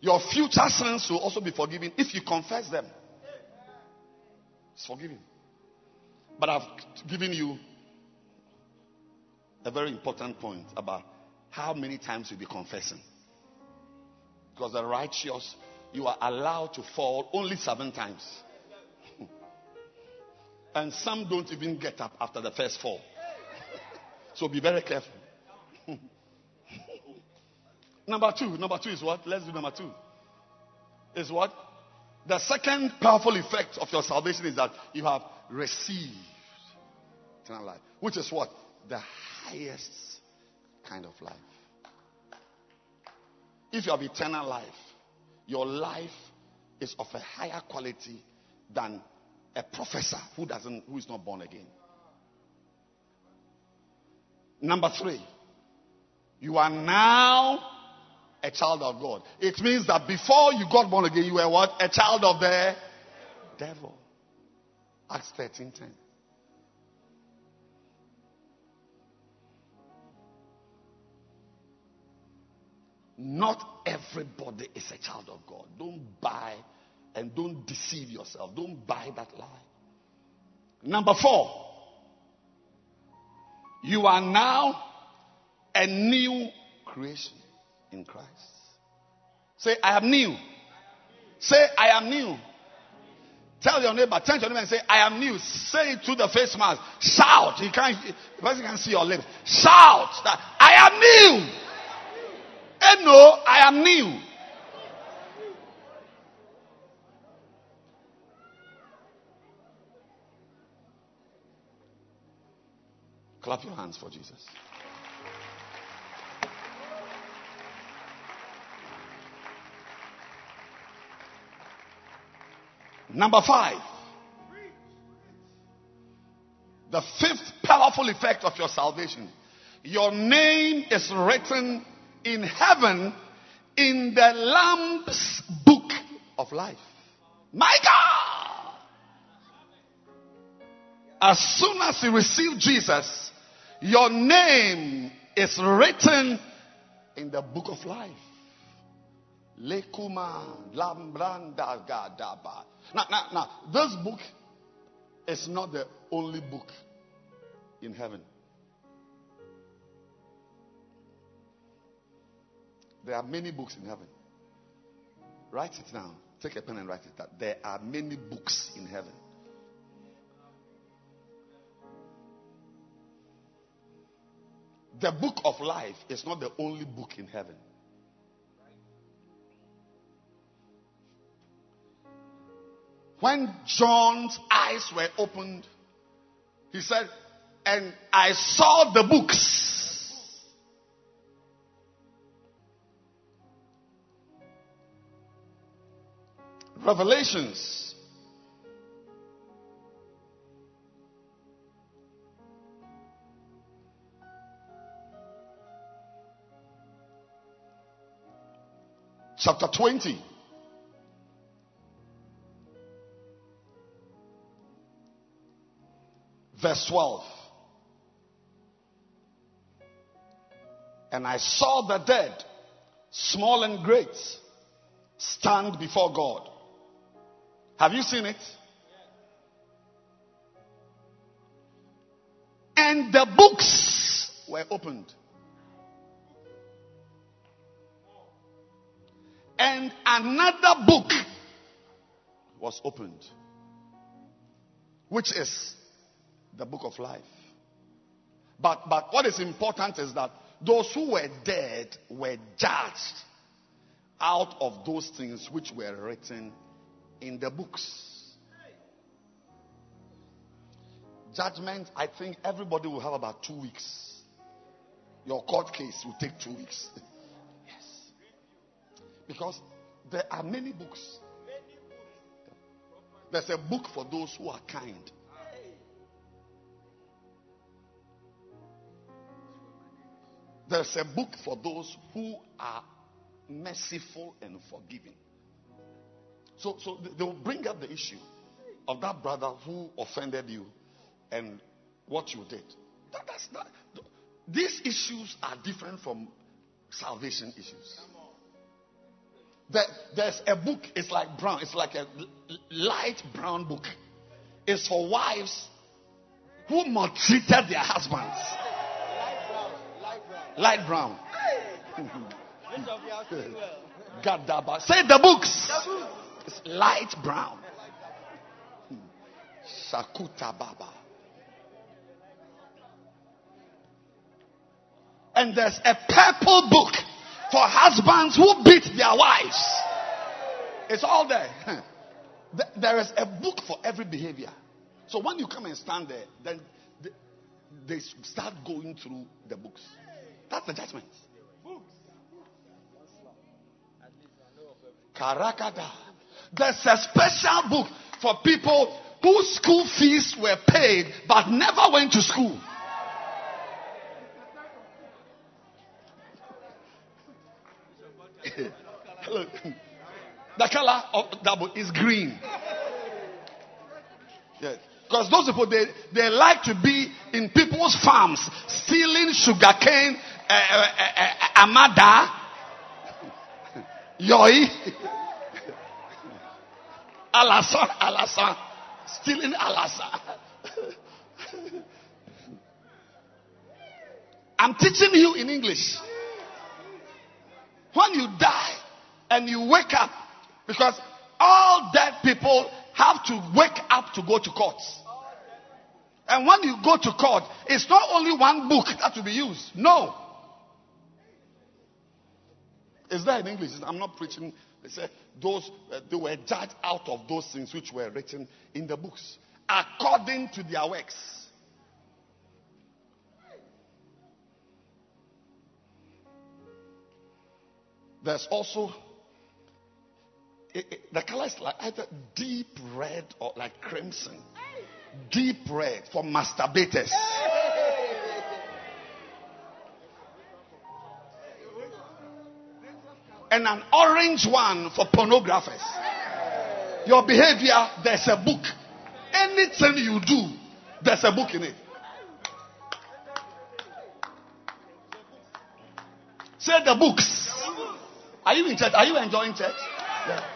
Your future sins will also be forgiven if you confess them. It's forgiven. But I've given you a very important point about how many times you'll be confessing. Because the righteous, you are allowed to fall only seven times. and some don't even get up after the first fall. so be very careful. number two, number two is what? Let's do number two. Is what? The second powerful effect of your salvation is that you have received eternal life, which is what? The highest kind of life. If you have eternal life, your life is of a higher quality than a professor who doesn't who is not born again. Number three, you are now a child of God. It means that before you got born again, you were what? A child of the devil. Acts 13 10. Not everybody is a child of God. Don't buy and don't deceive yourself. Don't buy that lie. Number four, you are now a new creation in Christ. Say, I am new. Say, I am new. Tell your neighbor, turn to your neighbor and say, I am new. Say it to the face mask. Shout. He can't, the person can see your lips. Shout that I am new. And no, I am new. Clap your hands for Jesus. Number five. The fifth powerful effect of your salvation. Your name is written in heaven in the Lamb's book of life. My God! As soon as you receive Jesus, your name is written in the book of life. Lekuma lambranda gadaba. Now, now, now, this book is not the only book in heaven. There are many books in heaven. Write it down. Take a pen and write it down. There are many books in heaven. The book of life is not the only book in heaven. When John's eyes were opened, he said, And I saw the books. Revelations. Chapter 20. Verse 12. And I saw the dead, small and great, stand before God. Have you seen it? And the books were opened. And another book was opened, which is the book of life. But, but what is important is that those who were dead were judged out of those things which were written in the books. Judgment, I think everybody will have about two weeks. Your court case will take two weeks. yes. Because there are many books. There's a book for those who are kind. There's a book for those who are merciful and forgiving. So, so they will bring up the issue of that brother who offended you and what you did. That, that's not, these issues are different from salvation issues. There, there's a book, it's like brown, it's like a light brown book. It's for wives who maltreated their husbands. Light brown. Light brown. God Gadaba. Say the books. It's light brown. Sakuta Baba. And there's a purple book for husbands who beat their wives. It's all there. There is a book for every behavior. So when you come and stand there, then they start going through the books. That's the judgment. Karakada. There's a special book for people whose school fees were paid but never went to school. the color of that book is green. Yes. Because those people, they, they like to be in people's farms, stealing sugarcane, uh, uh, uh, amada, yoi, alasan, alasan, stealing alasan. I'm teaching you in English. When you die and you wake up, because all dead people have to wake up to go to court. And when you go to court, it's not only one book that will be used. No. Is that in English? I'm not preaching. He said, those, uh, they were judged out of those things which were written in the books, according to their works. There's also it, it, the color is like either deep red or like crimson. Deep red for masturbators. And an orange one for pornographers. Your behavior, there's a book. Anything you do, there's a book in it. Say the books. Are you in church? Are you enjoying church? Yeah.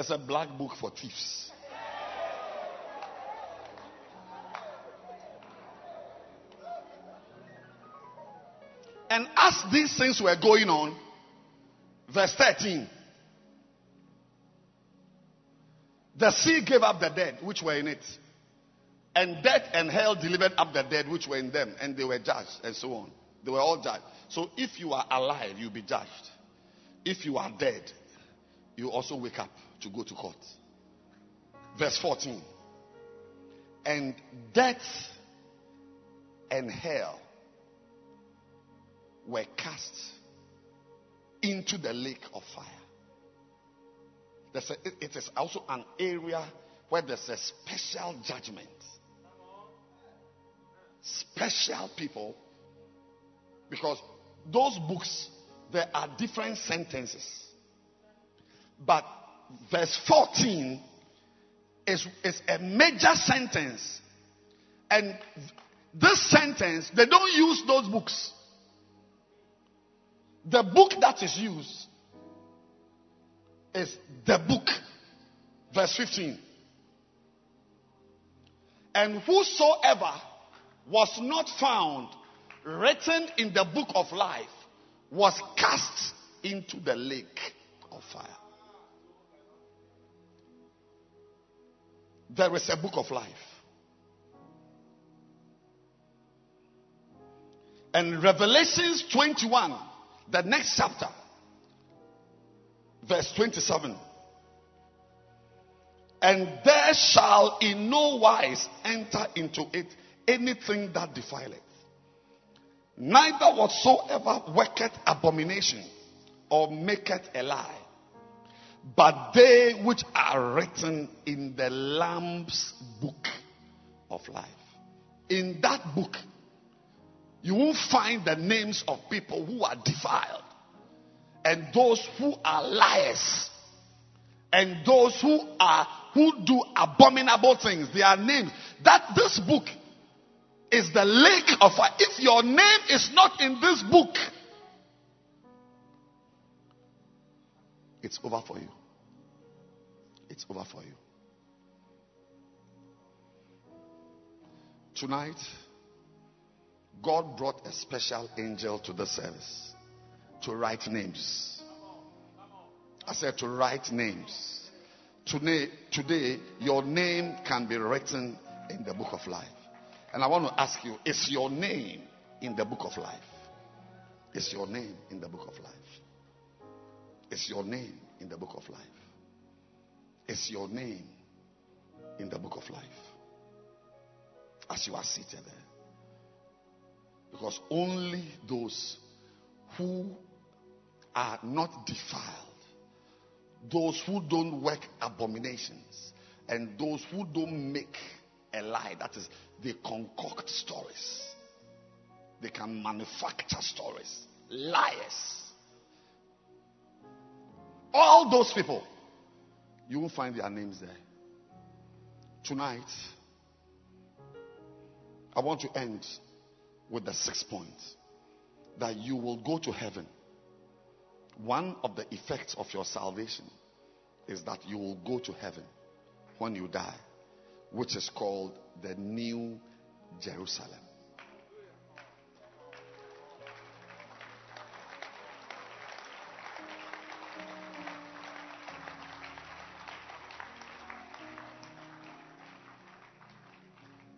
There's a black book for thieves. And as these things were going on, verse 13, the sea gave up the dead which were in it, and death and hell delivered up the dead which were in them, and they were judged, and so on. They were all judged. So if you are alive, you'll be judged. If you are dead, you also wake up to go to court. Verse 14. And death and hell were cast into the lake of fire. A, it is also an area where there's a special judgment. Special people. Because those books, there are different sentences. But verse 14 is, is a major sentence. And this sentence, they don't use those books. The book that is used is the book, verse 15. And whosoever was not found written in the book of life was cast into the lake of fire. There is a book of life. And Revelations 21, the next chapter, verse 27. And there shall in no wise enter into it anything that defileth, neither whatsoever worketh abomination or maketh a lie, but they which are written in the Lamb's book of life. In that book, you won't find the names of people who are defiled and those who are liars and those who are who do abominable things. Their names. That this book is the lake of fire. If your name is not in this book it's over for you it's over for you tonight god brought a special angel to the service to write names. I said to write names. Today, today, your name can be written in the book of life. And I want to ask you, is your name in the book of life? Is your name in the book of life? Is your name in the book of life? Is your name in the book of life? As you are seated there. Because only those who are not defiled, those who don't work abominations, and those who don't make a lie. That is, they concoct stories, they can manufacture stories, liars. All those people, you will find their names there. Tonight, I want to end with the sixth point that you will go to heaven one of the effects of your salvation is that you will go to heaven when you die, which is called the New Jerusalem.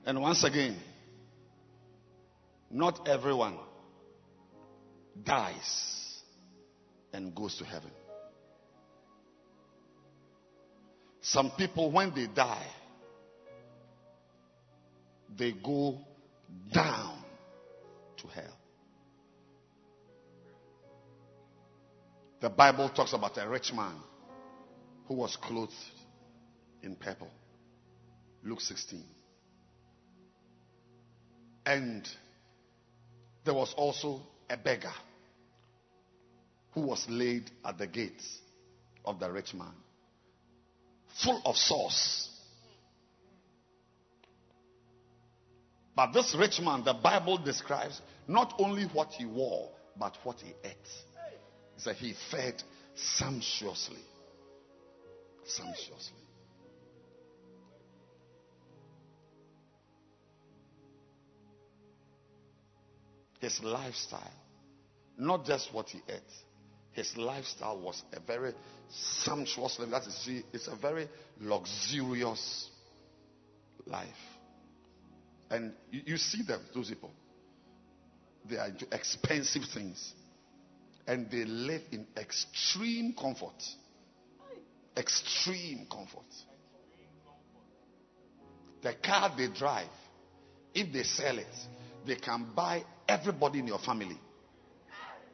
And once again, not everyone dies and goes to heaven. Some people, when they die, they go down to hell. The Bible talks about a rich man who was clothed in purple. Luke 16. And there was also a beggar who was laid at the gates of the rich man, full of sauce. But this rich man, the Bible describes not only what he wore, but what he ate. He said he fed sumptuously. Sumptuously. His lifestyle, not just what he ate, his lifestyle was a very sumptuous life. That is, see, it's a very luxurious life. And you, you see them, those people. They are into expensive things. And they live in extreme comfort. Extreme comfort. The car they drive, if they sell it, they can buy everybody in your family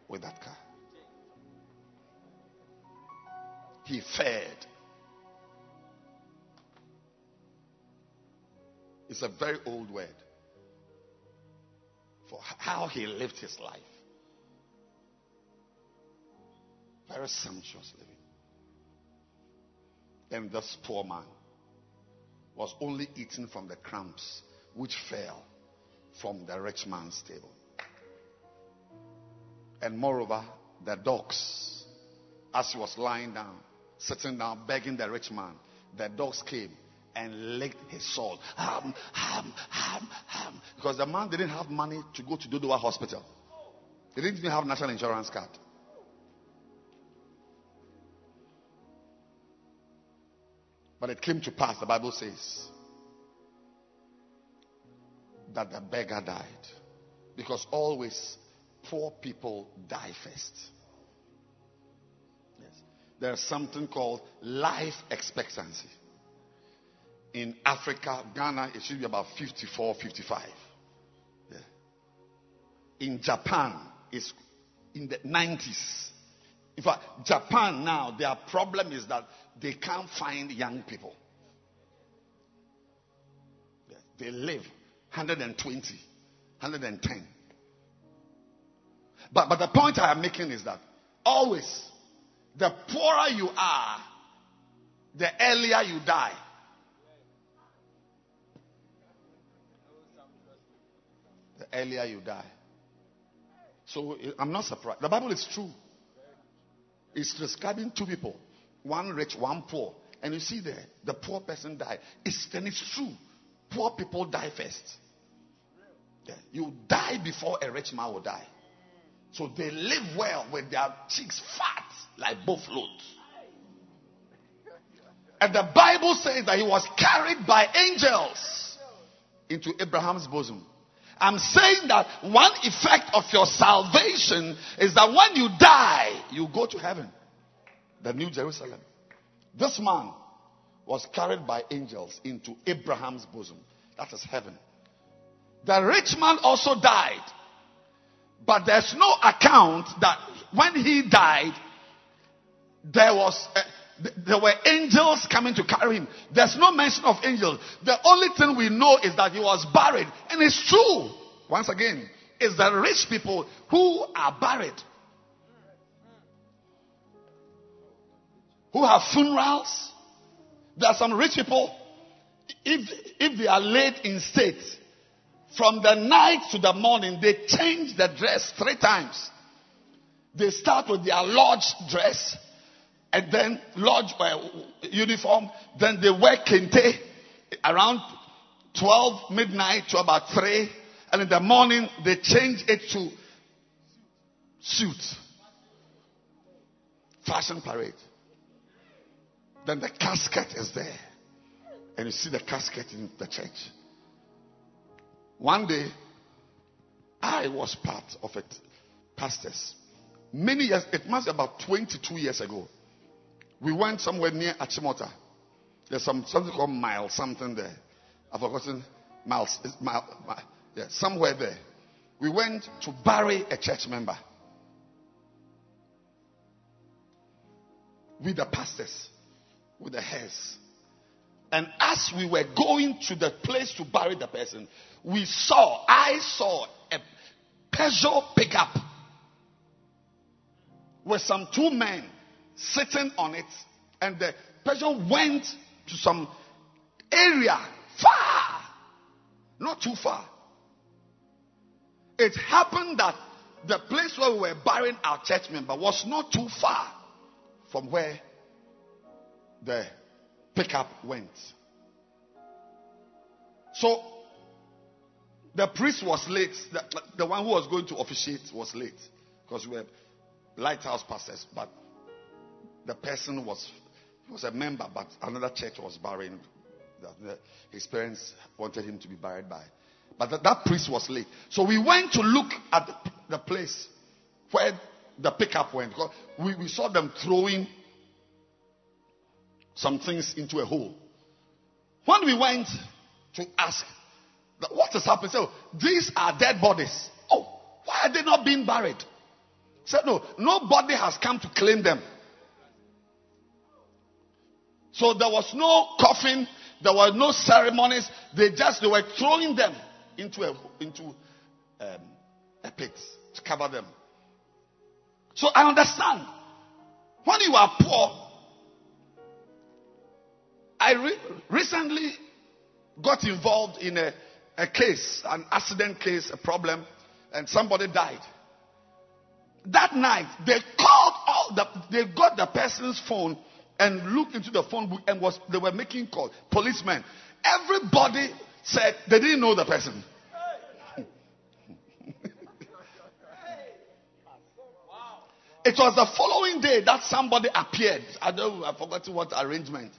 with that car. He fed. It's a very old word for how he lived his life. Very sumptuous living. And this poor man was only eating from the crumbs which fell from the rich man's table. And moreover, the dogs, as he was lying down, sitting down, begging the rich man, the dogs came and licked his soul. Ham, ham, ham, ham. Because the man didn't have money to go to Dodowa Hospital. He didn't even have national insurance card. But it came to pass, the Bible says, that the beggar died. Because always poor people die first. Yes. There's something called life expectancy. In Africa, Ghana, it should be about 54, 55. Yeah. In Japan, it's in the 90s. In fact, Japan now, their problem is that they can't find young people. They live 120, 110. But, but the point I am making is that always, the poorer you are, the earlier you die. The earlier you die. So I'm not surprised. The Bible is true. It's describing two people one rich, one poor. And you see there, the poor person died. It's, then it's true. Poor people die first. Yeah. You die before a rich man will die. So they live well with their cheeks fat like buffaloes. And the Bible says that he was carried by angels into Abraham's bosom. I'm saying that one effect of your salvation is that when you die, you go to heaven, the New Jerusalem. This man was carried by angels into Abraham's bosom. That is heaven. The rich man also died. But there's no account that when he died, there was eh, a, there were angels coming to carry him. There's no mention of angels. The only thing we know is that he was buried. And it's true. Once again, it's the rich people who are buried. Who have funerals. There are some rich people, if, if they are laid in state, from the night to the morning, they change the dress three times. They start with their lodge dress, and then lodge uh, uniform, then they wear kente around 12 midnight to about 3, and in the morning they change it to suit. Fashion parade. Then the casket is there. And you see the casket in the church. One day, I was part of it, pastors. Many years, it must be about 22 years ago. We went somewhere near Achimota. There's some something called mile something there. I've forgotten miles. Mile, mile, yeah, somewhere there. We went to bury a church member with the pastors, with the heads. And as we were going to the place to bury the person, we saw, I saw a Peugeot pickup with some two men sitting on it. And the Peugeot went to some area far, not too far. It happened that the place where we were burying our church member was not too far from where the pickup went. So the priest was late. The, the one who was going to officiate was late because we were lighthouse pastors, but the person was was a member, but another church was burying. His parents wanted him to be buried by. But that, that priest was late. So we went to look at the, the place where the pickup went. We, we saw them throwing some things into a hole. When we went to ask, what has happened? So these are dead bodies. Oh, why are they not being buried? Said no, nobody has come to claim them. So there was no coffin, there were no ceremonies. They just they were throwing them into a into um, a pit to cover them. So I understand. When you are poor, I re- recently got involved in a, a case, an accident case, a problem, and somebody died. That night, they called all the, they got the person's phone and looked into the phone book and was they were making calls. Policemen. Everybody said they didn't know the person. it was the following day that somebody appeared. I don't I forgot what arrangement.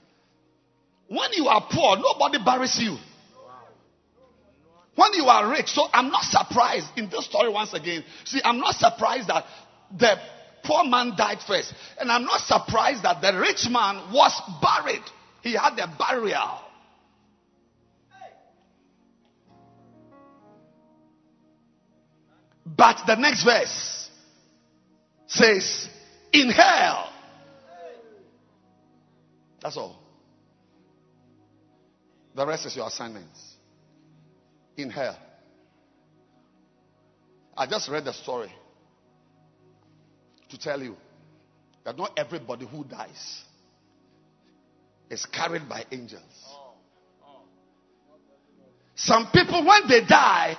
When you are poor, nobody buries you. When you are rich, so I'm not surprised in this story once again. See, I'm not surprised that the poor man died first. And I'm not surprised that the rich man was buried. He had a burial. But the next verse says, In hell. That's all. The rest is your assignments. In hell. I just read the story to tell you that not everybody who dies is carried by angels. Some people, when they die,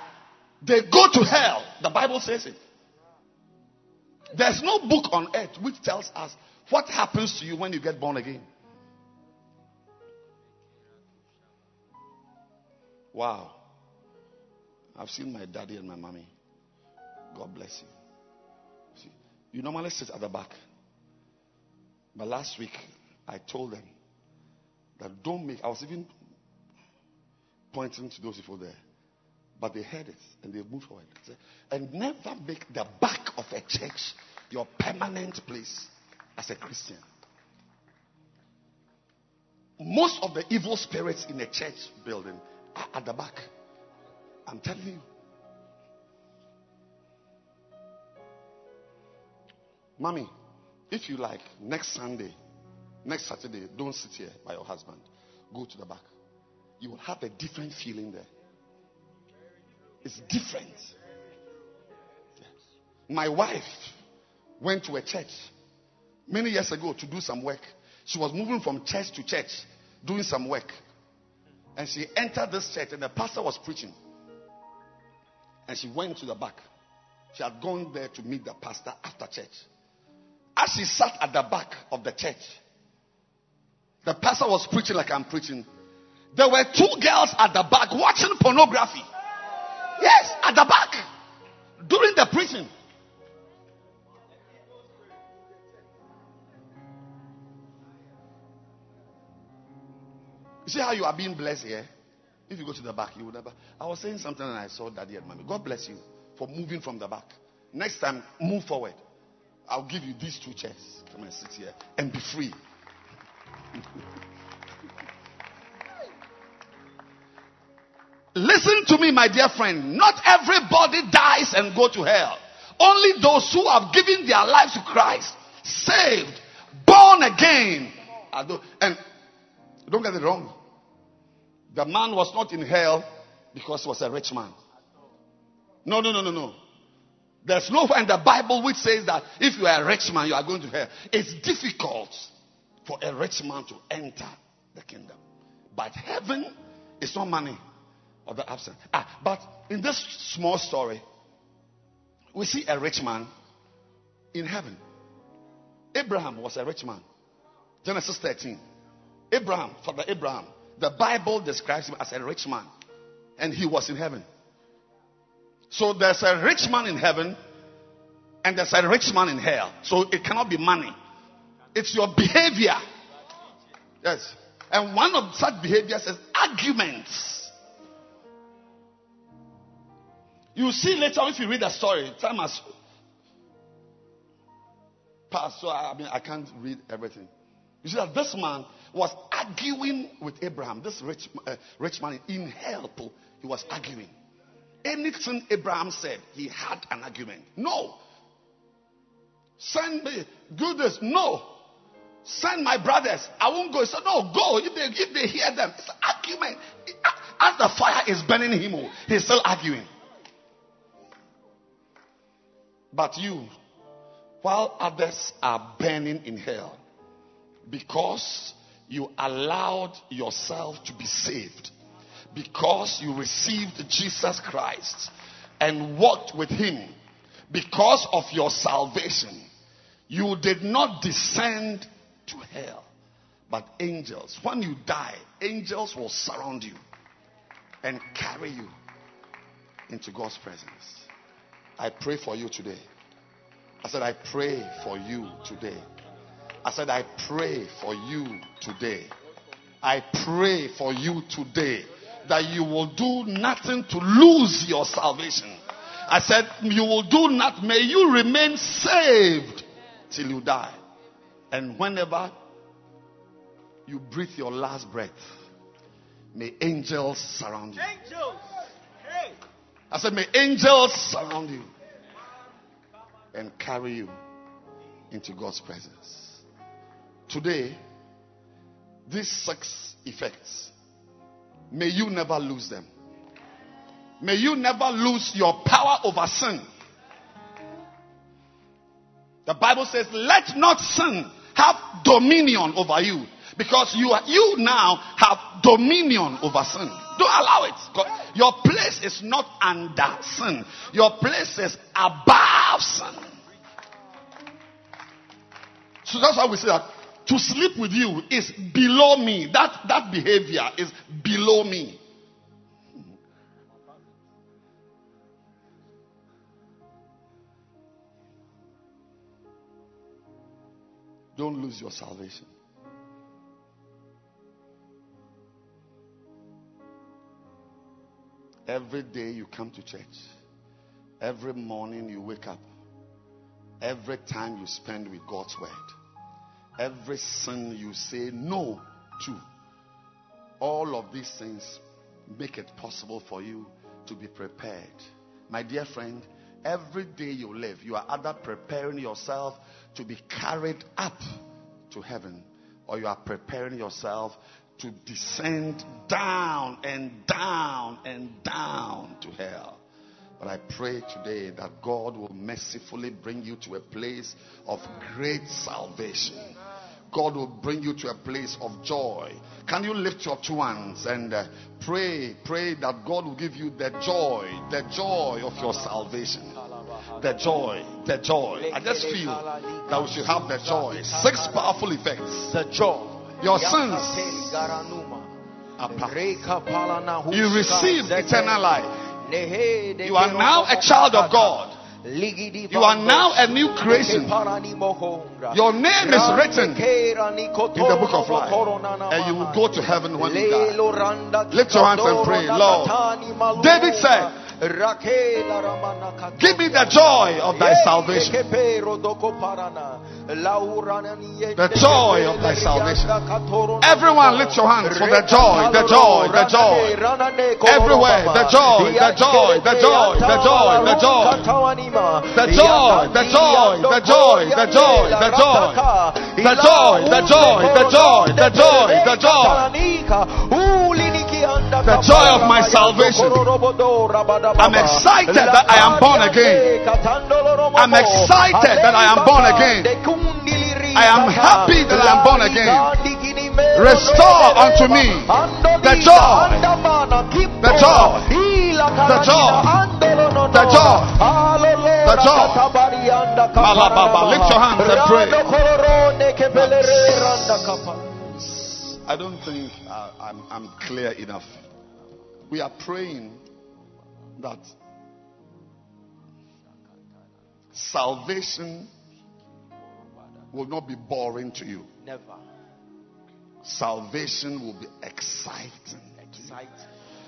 they go to hell. The Bible says it. There's no book on earth which tells us what happens to you when you get born again. Wow. I've seen my daddy and my mommy. God bless you. You normally sit at the back. But last week, I told them that don't make, I was even pointing to those people there. But they heard it and they moved forward. And never make the back of a church your permanent place as a Christian. Most of the evil spirits in a church building at the back. I'm telling you. Mommy, if you like, next Sunday, next Saturday, don't sit here by your husband. Go to the back. You will have a different feeling there. It's different. My wife went to a church many years ago to do some work. She was moving from church to church doing some work. And she entered this church, and the pastor was preaching. And she went to the back. She had gone there to meet the pastor after church. As she sat at the back of the church, the pastor was preaching like I'm preaching. There were two girls at the back watching pornography. Yes, at the back. During the preaching. see how you are being blessed here? If you go to the back, you will never. I was saying something and I saw daddy and mommy. God bless you for moving from the back. Next time, move forward. I'll give you these two chairs. Come and sit here and be free. Listen to me, my dear friend. Not everybody dies and go to hell. Only those who have given their lives to Christ, saved, born again. And don't get it wrong. The man was not in hell because he was a rich man. No, no, no, no, no. There's nowhere in the Bible which says that if you are a rich man, you are going to hell. It's difficult for a rich man to enter the kingdom. But heaven is not money or the absent. Ah, but in this small story, we see a rich man in heaven. Abraham was a rich man. Genesis 13. Abraham, Father Abraham, the Bible describes him as a rich man. And he was in heaven. So there's a rich man in heaven and there's a rich man in hell. So it cannot be money. It's your behavior. Yes. And one of such behaviors is arguments. You see later if you read the story, time has passed, so I, I mean I can't read everything. You see that this man was arguing with Abraham, this rich, uh, rich man in hell. He was arguing. Anything Abraham said, he had an argument. No. Send me, this. No. Send my brothers. I won't go. He said, No, go. If they, if they hear them, it's an argument. As the fire is burning him, he's still arguing. But you, while others are burning in hell, because you allowed yourself to be saved, because you received Jesus Christ and walked with Him, because of your salvation, you did not descend to hell. But angels, when you die, angels will surround you and carry you into God's presence. I pray for you today. I said, I pray for you today. I said, I pray for you today. I pray for you today that you will do nothing to lose your salvation. I said, you will do not, may you remain saved till you die. And whenever you breathe your last breath, may angels surround you. Angels! Hey! I said, may angels surround you and carry you into God's presence. Today, these six effects, may you never lose them. May you never lose your power over sin. The Bible says, let not sin have dominion over you. Because you are, you now have dominion over sin. Don't allow it. Your place is not under sin. Your place is above sin. So that's why we say that to sleep with you is below me. That, that behavior is below me. Don't lose your salvation. Every day you come to church, every morning you wake up, every time you spend with God's word, every sin you say no to, all of these things make it possible for you to be prepared. My dear friend, every day you live, you are either preparing yourself to be carried up to heaven or you are preparing yourself to descend down and down and down to hell. But I pray today that God will mercifully bring you to a place of great salvation. God will bring you to a place of joy. Can you lift your two hands and uh, pray? Pray that God will give you the joy, the joy of your salvation. The joy, the joy. I just feel that we should have the joy. Six powerful effects. The joy. Your sins You receive eternal life. You are now a child of God. You are now a new creation. Your name is written in the book of life. And you will go to heaven when you die. Lift your hands and pray, Lord. David said, Give me the joy of thy salvation. The joy of thy salvation. Everyone lift your hands for the joy, the joy, the joy. Everywhere, the joy, the joy, the joy, the joy, the joy. The joy, the joy, the joy, the joy, the joy. The joy, the joy, the joy, the joy, the joy. The joy of my salvation. I'm excited that I am born again. I'm excited that I am born again. I am happy that I am born again. Restore unto me the joy, the joy, the joy, the joy, the joy. Malababa, lift your hands and pray. I don't think uh, I'm, I'm clear enough. We are praying that salvation will not be boring to you. Never. Salvation will be exciting. Exciting.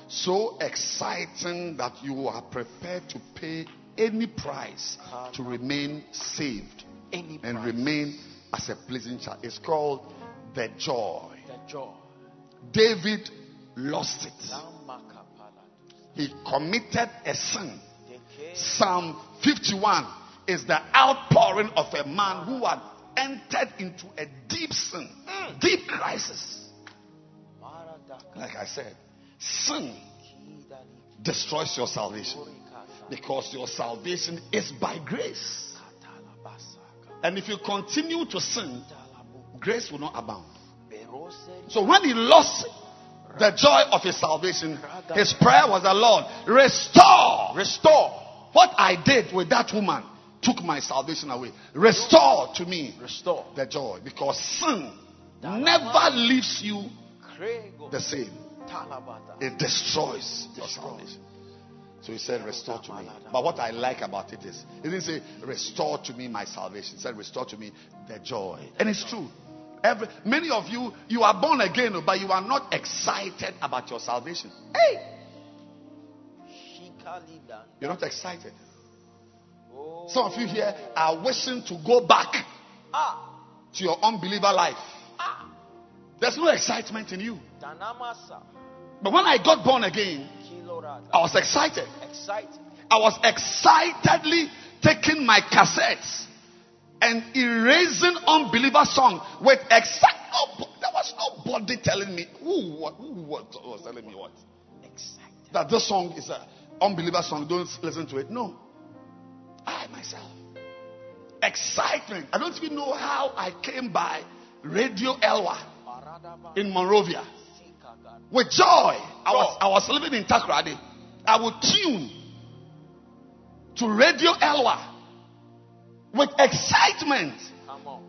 So exciting that you are prepared to pay any price to uh-huh. remain saved Any and price. remain as a pleasing child. It's called the joy. The joy. David lost it. He committed a sin. Psalm 51 is the outpouring of a man who had entered into a deep sin, deep crisis. Like I said, sin destroys your salvation because your salvation is by grace. And if you continue to sin, grace will not abound. So when he lost the joy of his salvation, his prayer was the Lord, restore, restore what I did with that woman took my salvation away. Restore to me Restore. the joy because sin never leaves you the same. It destroys your salvation. So he said, Restore to me. But what I like about it is, he didn't say, Restore to me my salvation. He said, Restore to me the joy. And it's true. Every, many of you, you are born again, oh, but you are not excited about your salvation. Hey! You're not excited. Oh. Some of you here are wishing to go back ah. to your unbeliever life. Ah. There's no excitement in you. But when I got born again, I was excited. Excited. I was excitedly taking my cassettes and erasing unbeliever song with exact. No, there was nobody telling me who, what, who what, was telling me what. Excited. That this song is a unbeliever song. Don't listen to it. No, I myself excitement. I don't even know how I came by Radio Elwa in Monrovia with joy. I was I was living in Takoradi. I would tune to Radio Elwa with excitement,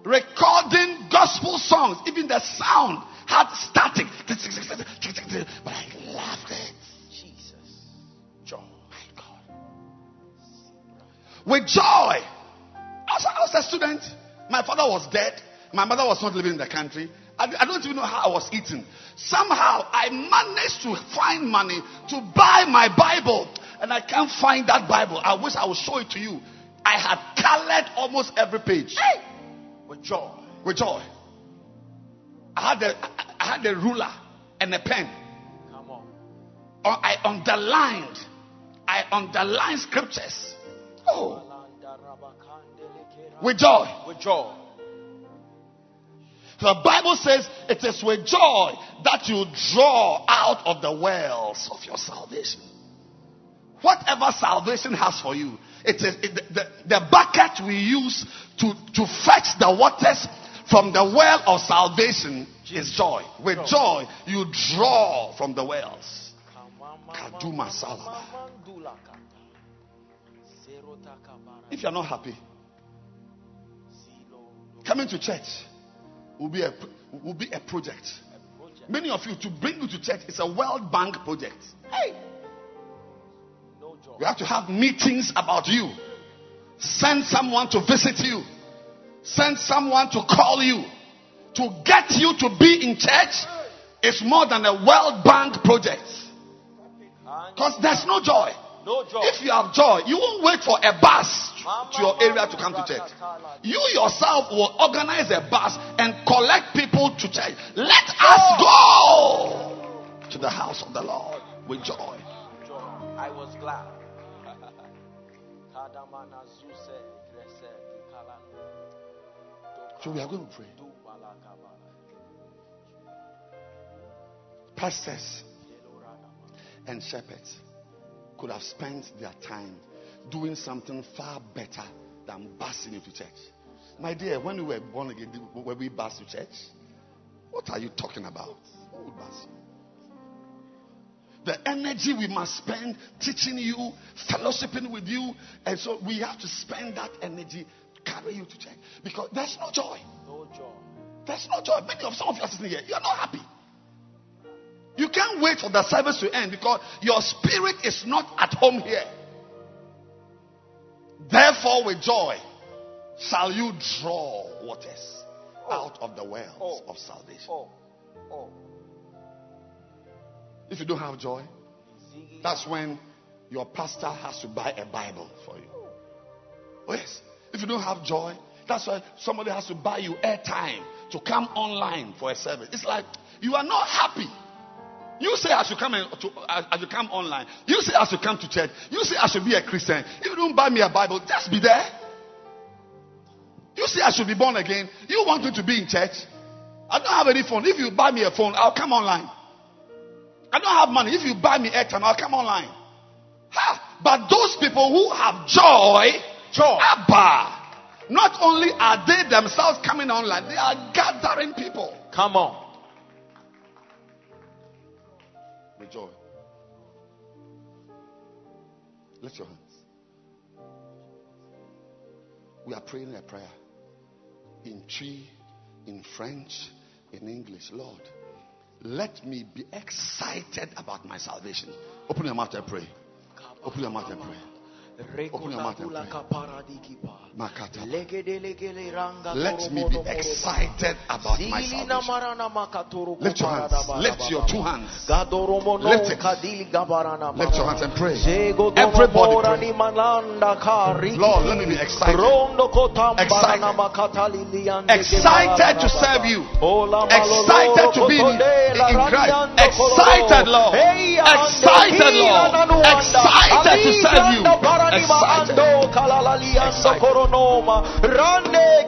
recording gospel songs. Even the sound had static, but I loved it. Jesus. Joy, my God. With joy. I was, I was a student. My father was dead. My mother was not living in the country. I, I don't even know how I was eating. Somehow I managed to find money to buy my Bible. And I can't find that Bible. I wish I would show it to you. I had colored almost every page. With joy. With joy. I had a, I had a ruler and a pen. Come on. Or I underlined. I underlined scriptures. Oh, with joy. With joy. The Bible says it is with joy that you draw out of the wells of your salvation. Whatever salvation has for you, it is it, the, the bucket we use to, to fetch the waters from the well of salvation is joy. With joy, you draw from the wells. Kaduma salaba. If you're not happy, coming to church will be a will be a project. Many of you to bring you to church is a World Bank project. Hey, We have to have meetings about you. Send someone to visit you. Send someone to call you. To get you to be in church is more than a World Bank project. Because there's no joy. No joy. If you have joy, you won't wait for a bus to your area to come to church. You yourself will organize a bus and collect people to church. Let us go to the house of the Lord with joy. Joy. I was glad. So we are going to pray. Pastors and shepherds could have spent their time doing something far better than busing into church. My dear, when we were born again, were we bus to church? What are you talking about? Who would bus you? The energy we must spend teaching you, fellowshipping with you, and so we have to spend that energy to carry you to church because there's no joy. No joy. There's no joy. Many of some of you are sitting here, you are not happy. You can't wait for the service to end because your spirit is not at home here. Therefore, with joy shall you draw waters oh. out of the wells Oh. of salvation. Oh. oh. If you don't have joy, that's when your pastor has to buy a Bible for you. Oh, yes. If you don't have joy, that's why somebody has to buy you airtime to come online for a service. It's like you are not happy. You say I should come in, to, I should come online. You say I should come to church. You say I should be a Christian. If you don't buy me a Bible, just be there. You say I should be born again. You want me to be in church. I don't have any phone. If you buy me a phone, I'll come online. I don't have money. If you buy me airtime, I'll come online. Ha! But those people who have joy, Joy. Abba, not only are they themselves coming online, they are gathering people Come on. with joy. Lift your hands. We are praying a prayer in Twi, in French, in English. Lord, let me be excited about my salvation. Open your mouth and pray. Open your mouth and pray. Open your mouth and pray. Let me be excited about my salvation. Lift your hands. Lift your two hands. Lift it. Lift your hands and pray. Everybody pray. Lord, let me be excited. Excited to serve you. Excited to be in, in Christ. Excited, Lord. Excited, Lord. Excited to serve you. Excited. Rande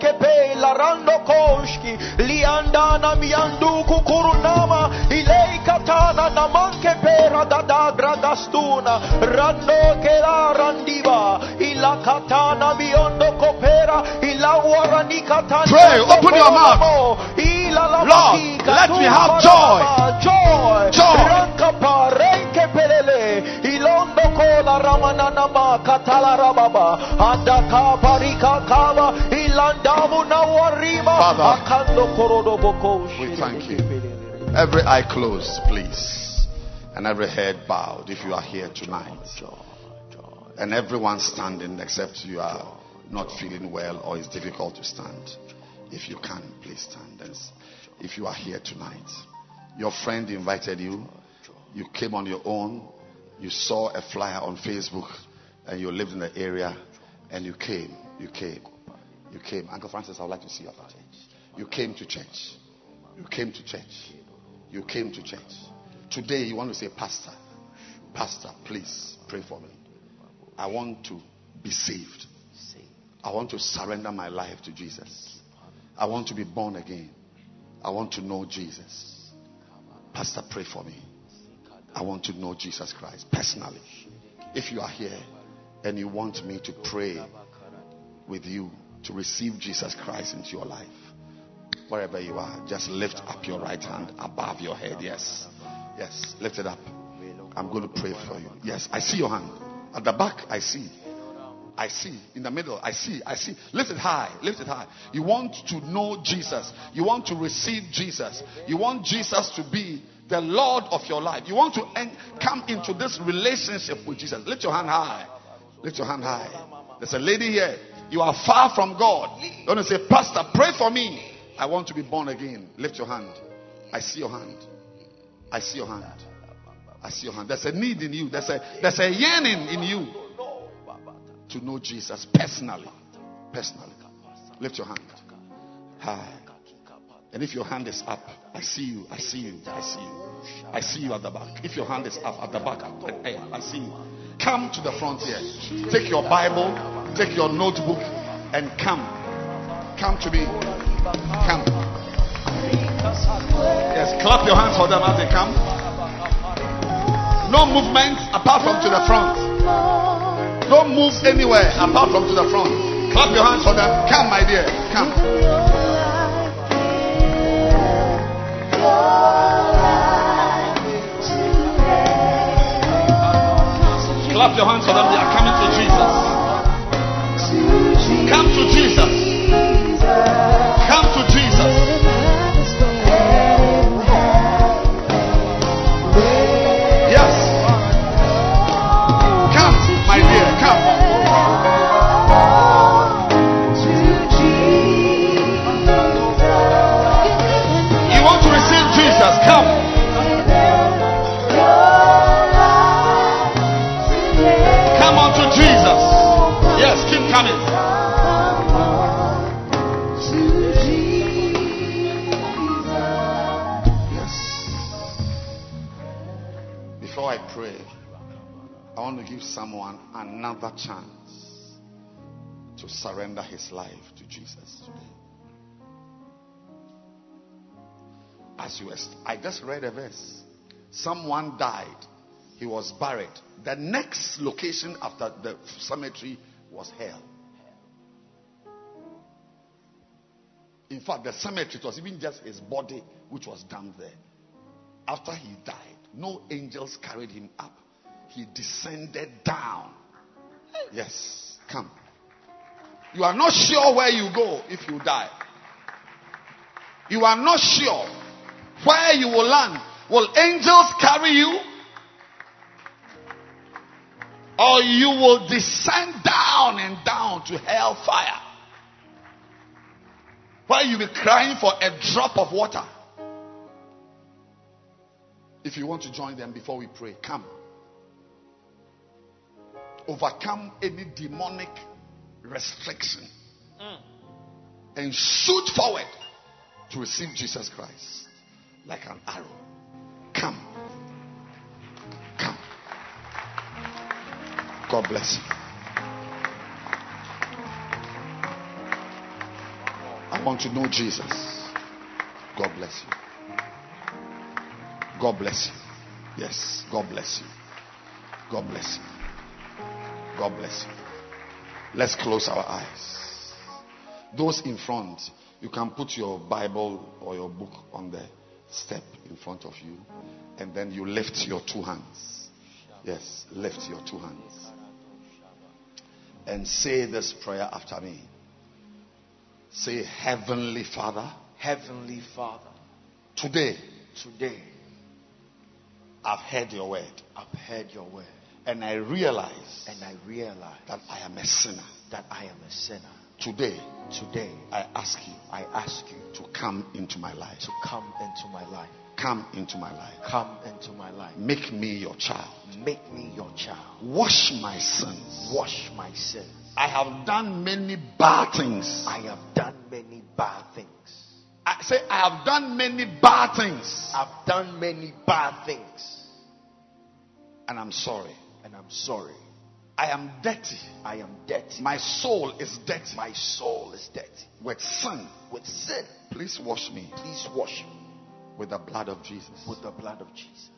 rando koshki. Liandana miandu kukurunama ilei katana namanke pera dada rando randiva. Ila katana kopera. Ila warani katana Pray, open your mouth. Lord, let me have joy. joy. Joy. Kola ramanana katala rababa parika kava ilandamu na warima akando korodo boko we thank you. Every eye closed, please. And every head bowed if you are here tonight. And everyone standing except you are not feeling well or it's difficult to stand. If you can, please stand. And If you are here tonight, your friend invited you, you came on your own, you saw a flyer on Facebook, and you lived in the area, and you came, you came, you came. Uncle Francis, I would like to see your father. You came to church. You came to church. You came to church. Today you want to say, Pastor, Pastor, please pray for me. I want to be saved. I want to surrender my life to Jesus. I want to be born again. I want to know Jesus. Pastor, pray for me. I want to know Jesus Christ personally. If you are here and you want me to pray with you to receive Jesus Christ into your life, wherever you are, just lift up your right hand above your head. Yes. Yes. Lift it up. I'm going to pray for you. Yes. I see your hand. At the back, I see. I see. In the middle, I see. I see. Lift it high. Lift it high. You want to know Jesus. You want to receive Jesus. You want Jesus to be the Lord of your life. You want to come into this relationship with Jesus. Lift your hand high. Lift your hand high. There's a lady here. You are far from God. Don't say, Pastor, pray for me. I want to be born again. Lift your hand. I see your hand. I see your hand. I see your hand. There's a need in you. There's a there's a yearning in you to know Jesus personally. Personally. Lift your hand. Hi. And if your hand is up, I see you. I see you. I see you. I see you at the back. If your hand is up at the back, I, I see you. Come to the front here. Take your Bible, take your notebook, and come. Come to me. Come. Yes, clap your hands for them as they come. No movement apart from to the front. Don't move anywhere apart from to the front. Clap your hands for them. Come, my dear. Come. Clap your hands for them. They are coming to Jesus. Come to Jesus. Come to Jesus. Chance to surrender his life to Jesus today. As you, I just read a verse. Someone died. He was buried. The next location after the cemetery was hell. In fact, the cemetery was even just his body which was down there. After he died, no angels carried him up. He descended down. Yes, come. You are not sure where you go if you die. You are not sure where you will land. Will angels carry you? Or you will descend down and down to hellfire? Where you be crying for a drop of water. If you want to join them before we pray, come. Overcome any demonic restriction mm. and shoot forward to receive Jesus Christ like an arrow. Come. Come. God bless you. I want to know Jesus. God bless you. God bless you. Yes, God bless you. God bless you. God bless you. Let's close our eyes. Those in front, you can put your Bible or your book on the step in front of you, and then you lift your two hands. Yes, lift your two hands. And say this prayer after me. Say, Heavenly Father, Heavenly Father, today today I've heard your word, I've heard your word and I realize and I realize that I am a sinner. that I am a sinner. Today, Today, I ask you I ask you to come into my life. to come into my life. Come into my life. Come into my life. Make me your child. Make me your child. Wash my sins. Wash my sins. I have done many bad things. I have done many bad things. I say I have done many bad things. I've done many bad things. And I'm sorry. And I'm sorry. I am dirty. I am dirty. My soul is dirty. My soul is dirty. With sin. With sin. Please wash me Please wash me with the blood of Jesus. with the blood of Jesus.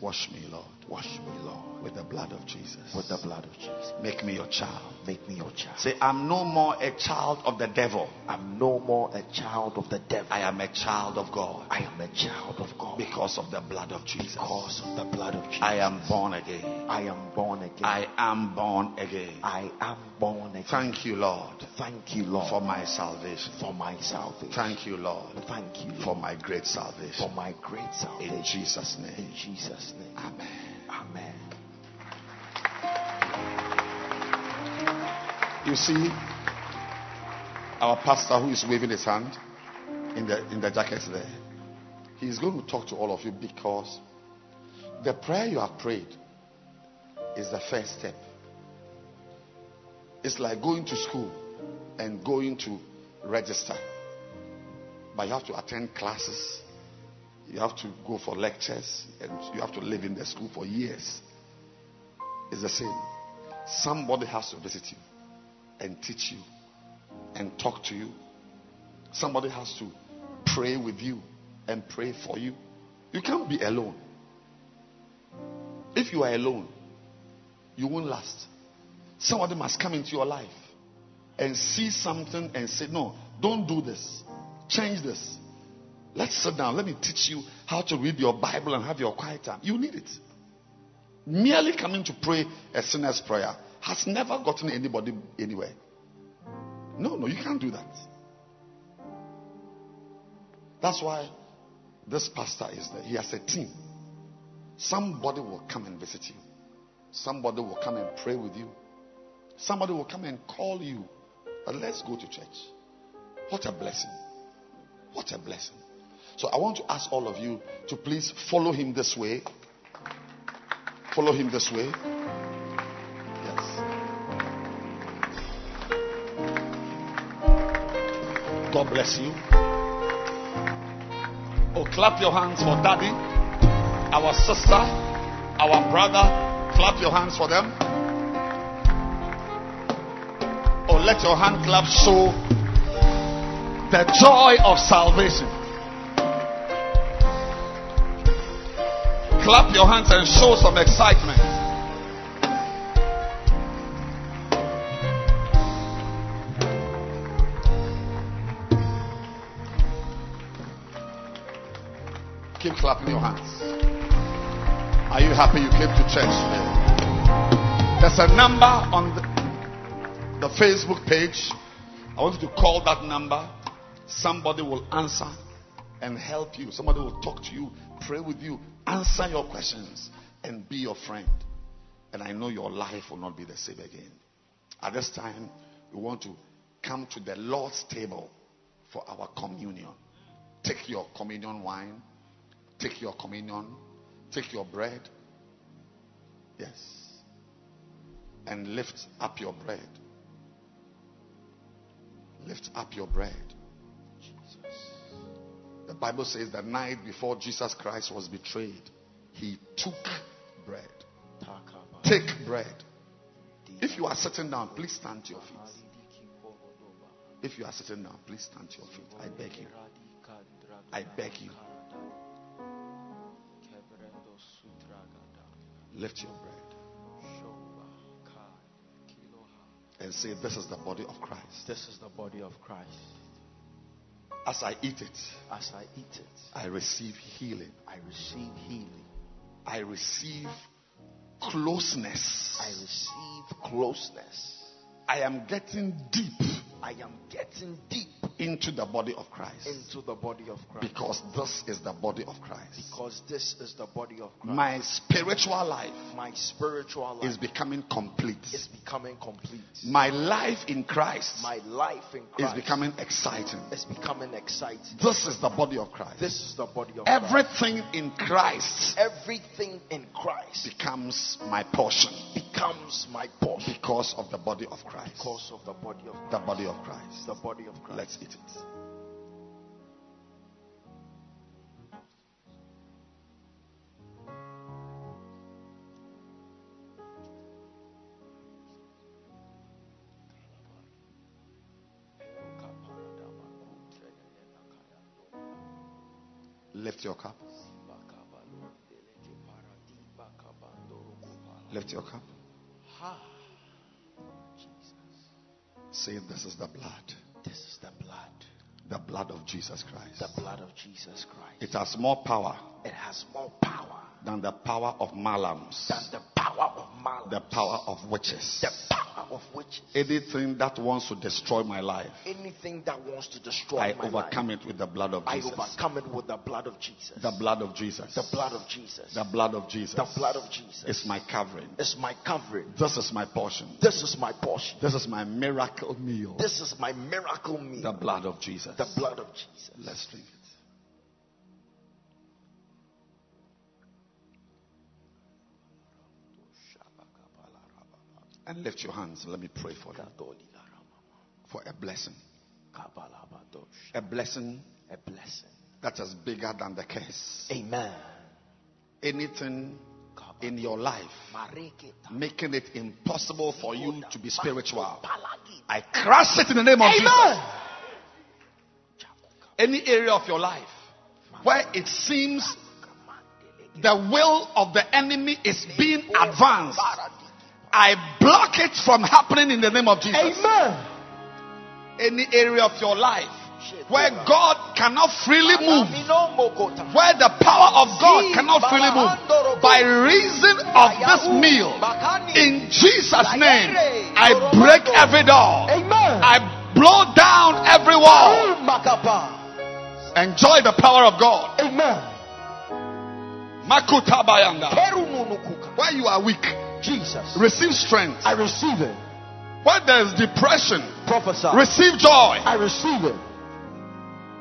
Wash me, Lord. Wash me, Lord, With the blood of Jesus. with the blood of Jesus. Make me your child. Make me your child. Say, I'm no more a child of the devil. I'm no more a child of the devil. I am a child of God. I am a child of God Because of the blood of Jesus. because of the blood of Jesus. I am born again. I am born again. I am born again. I am born again. Thank you, Lord, Thank you, Lord, for my salvation. for my salvation. Thank you, Lord, Thank you for my great salvation. for my great salvation. In Jesus' name. In. Jesus' name. Amen. Amen. You see, our pastor who is waving his hand in the in the jacket there, he is going to talk to all of you because The prayer you have prayed is the first step. It's like going to school and going to register. But you have to attend classes, you have to go for lectures, and you have to live in the school for years. It's the same. Somebody has to visit you and teach you and talk to you. Somebody has to pray with you and pray for you. You can't be alone. If you are alone, you won't last. Somebody must come into your life and see something and say, No, don't do this. Change this. Let's sit down. Let me teach you how to read your Bible and have your quiet time. You need it. Merely coming to pray a sinner's prayer has never gotten anybody anywhere. No, no, you can't do that. That's why this pastor is there. He has a team. Somebody will come and visit you. Somebody will come and pray with you. Somebody will come and call you. But let's go to church. What a blessing. What a blessing. So I want to ask all of you to please follow him this way. Follow him this way. Yes. God bless you. Oh, clap your hands for daddy, our sister, our brother. Clap your hands for them. Oh, let your hand clap show the joy of salvation. Clap your hands and show some excitement. Keep clapping your hands. Are you happy you came to church today? There's a number on the, the Facebook page. I want you to call that number. Somebody will answer and help you. Somebody will talk to you, pray with you, answer your questions, and be your friend. And I know your life will not be the same again. At this time, we want to come to the Lord's table for our communion. Take your communion wine, take your communion, take your bread. Yes. And lift up your bread. Lift up your bread. The Bible says the night before Jesus Christ was betrayed, he took bread. Take bread. If you are sitting down, please stand to your feet. If you are sitting down, please stand to your feet. I beg you. I beg you. Lift your bread and say, This is the body of Christ. This is the body of Christ. As I eat it, As I eat it, I receive healing. I receive healing. I receive closeness. I receive closeness. I am getting deep I am getting deep into the body of Christ into the body of Christ. because this is the body of Christ. Because this is the body of Christ. My spiritual life My spiritual life is becoming complete. is becoming complete. My life in Christ My life in Christ is becoming exciting. is becoming exciting. This is the body of Christ. This is the body of Christ. Everything in Christ Everything in Christ becomes my portion becomes my portion because of the body of Christ. because of the body of Christ. The Christ. body of Christ. The body of Christ. Let's eat it. Lift your cup. Lift your cup. Say, This is the blood. This is the blood. The blood of Jesus Christ. The blood of Jesus Christ. It has more power It has more power than the power of malams, than the power of malams. the power of witches. the power of witches. Anything that wants to destroy my life, Anything that wants to destroy I my overcome life, it with the blood of Jesus. I overcome it with the blood of Jesus. The blood of Jesus. The blood of Jesus. The blood of Jesus. The blood of Jesus. is my covering. is my covering. This is my portion. This is my portion. This is my miracle meal. This is my miracle meal. The blood of Jesus. The blood of Jesus. Let's drink And lift your hands and let me pray for them. For a blessing. A blessing A blessing. that is bigger than the curse. Amen. Anything in your life making it impossible for you to be spiritual. I crush it in the name of Jesus. Any area of your life where it seems the will of the enemy is being advanced, I block it from happening in the name of Jesus. Amen. Any area of your life where God cannot freely move, where the power of God cannot freely move, by reason of this meal, in Jesus' name, I break every door. Amen. I blow down every wall. Enjoy the power of God. Amen. Where you are weak, Jesus. receive strength. I receive it. Where there is depression, Prophesy. receive joy. I receive it.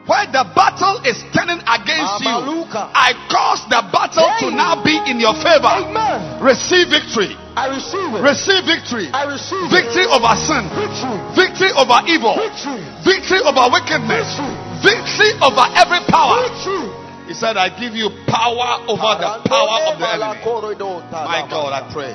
Where the battle is turning against you, I cause the battle to now be in your favor. Amen. Receive victory. I receive it. Receive victory. I receive Victory it. over sin. Victory. Victory over evil. Victory. Victory over wickedness. Victory. Victory over every power. Victory. He said, I give you power over the power of the enemy. My God, I pray.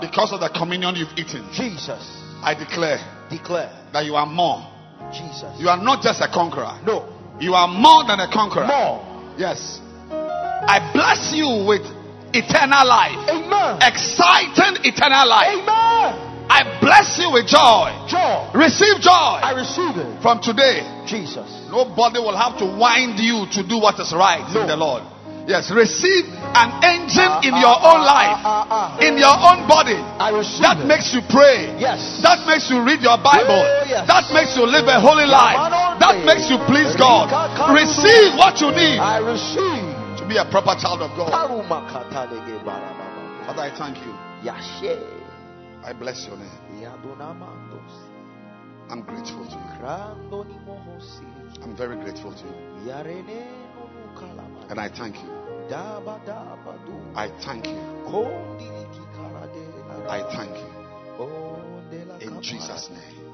Because of the communion you've eaten, Jesus. I declare Declare. that you are more. Jesus. You are not just a conqueror. No. You are more than a conqueror. More. Yes. I bless you with eternal life. Amen. Exciting eternal life. Amen. I bless you with joy. Joy. Receive joy. I receive it. from today. Jesus. Nobody will have to wind you to do what is right No. in the Lord. Yes, receive an engine Ah, in ah, your ah, own life, ah, ah. in your own body. I receive That it. makes you pray. Yes. That makes you read your Bible. Oh, yes. That makes you live a holy life. That makes you please God. Receive what you need I receive. to be a proper child of God. Father, I thank you. Yashe. I bless your name. I'm grateful to you. I'm very grateful to you. And I thank you. Daba daba du. I thank you. Kondiliki karade la- I thank you. In. Jesus' name.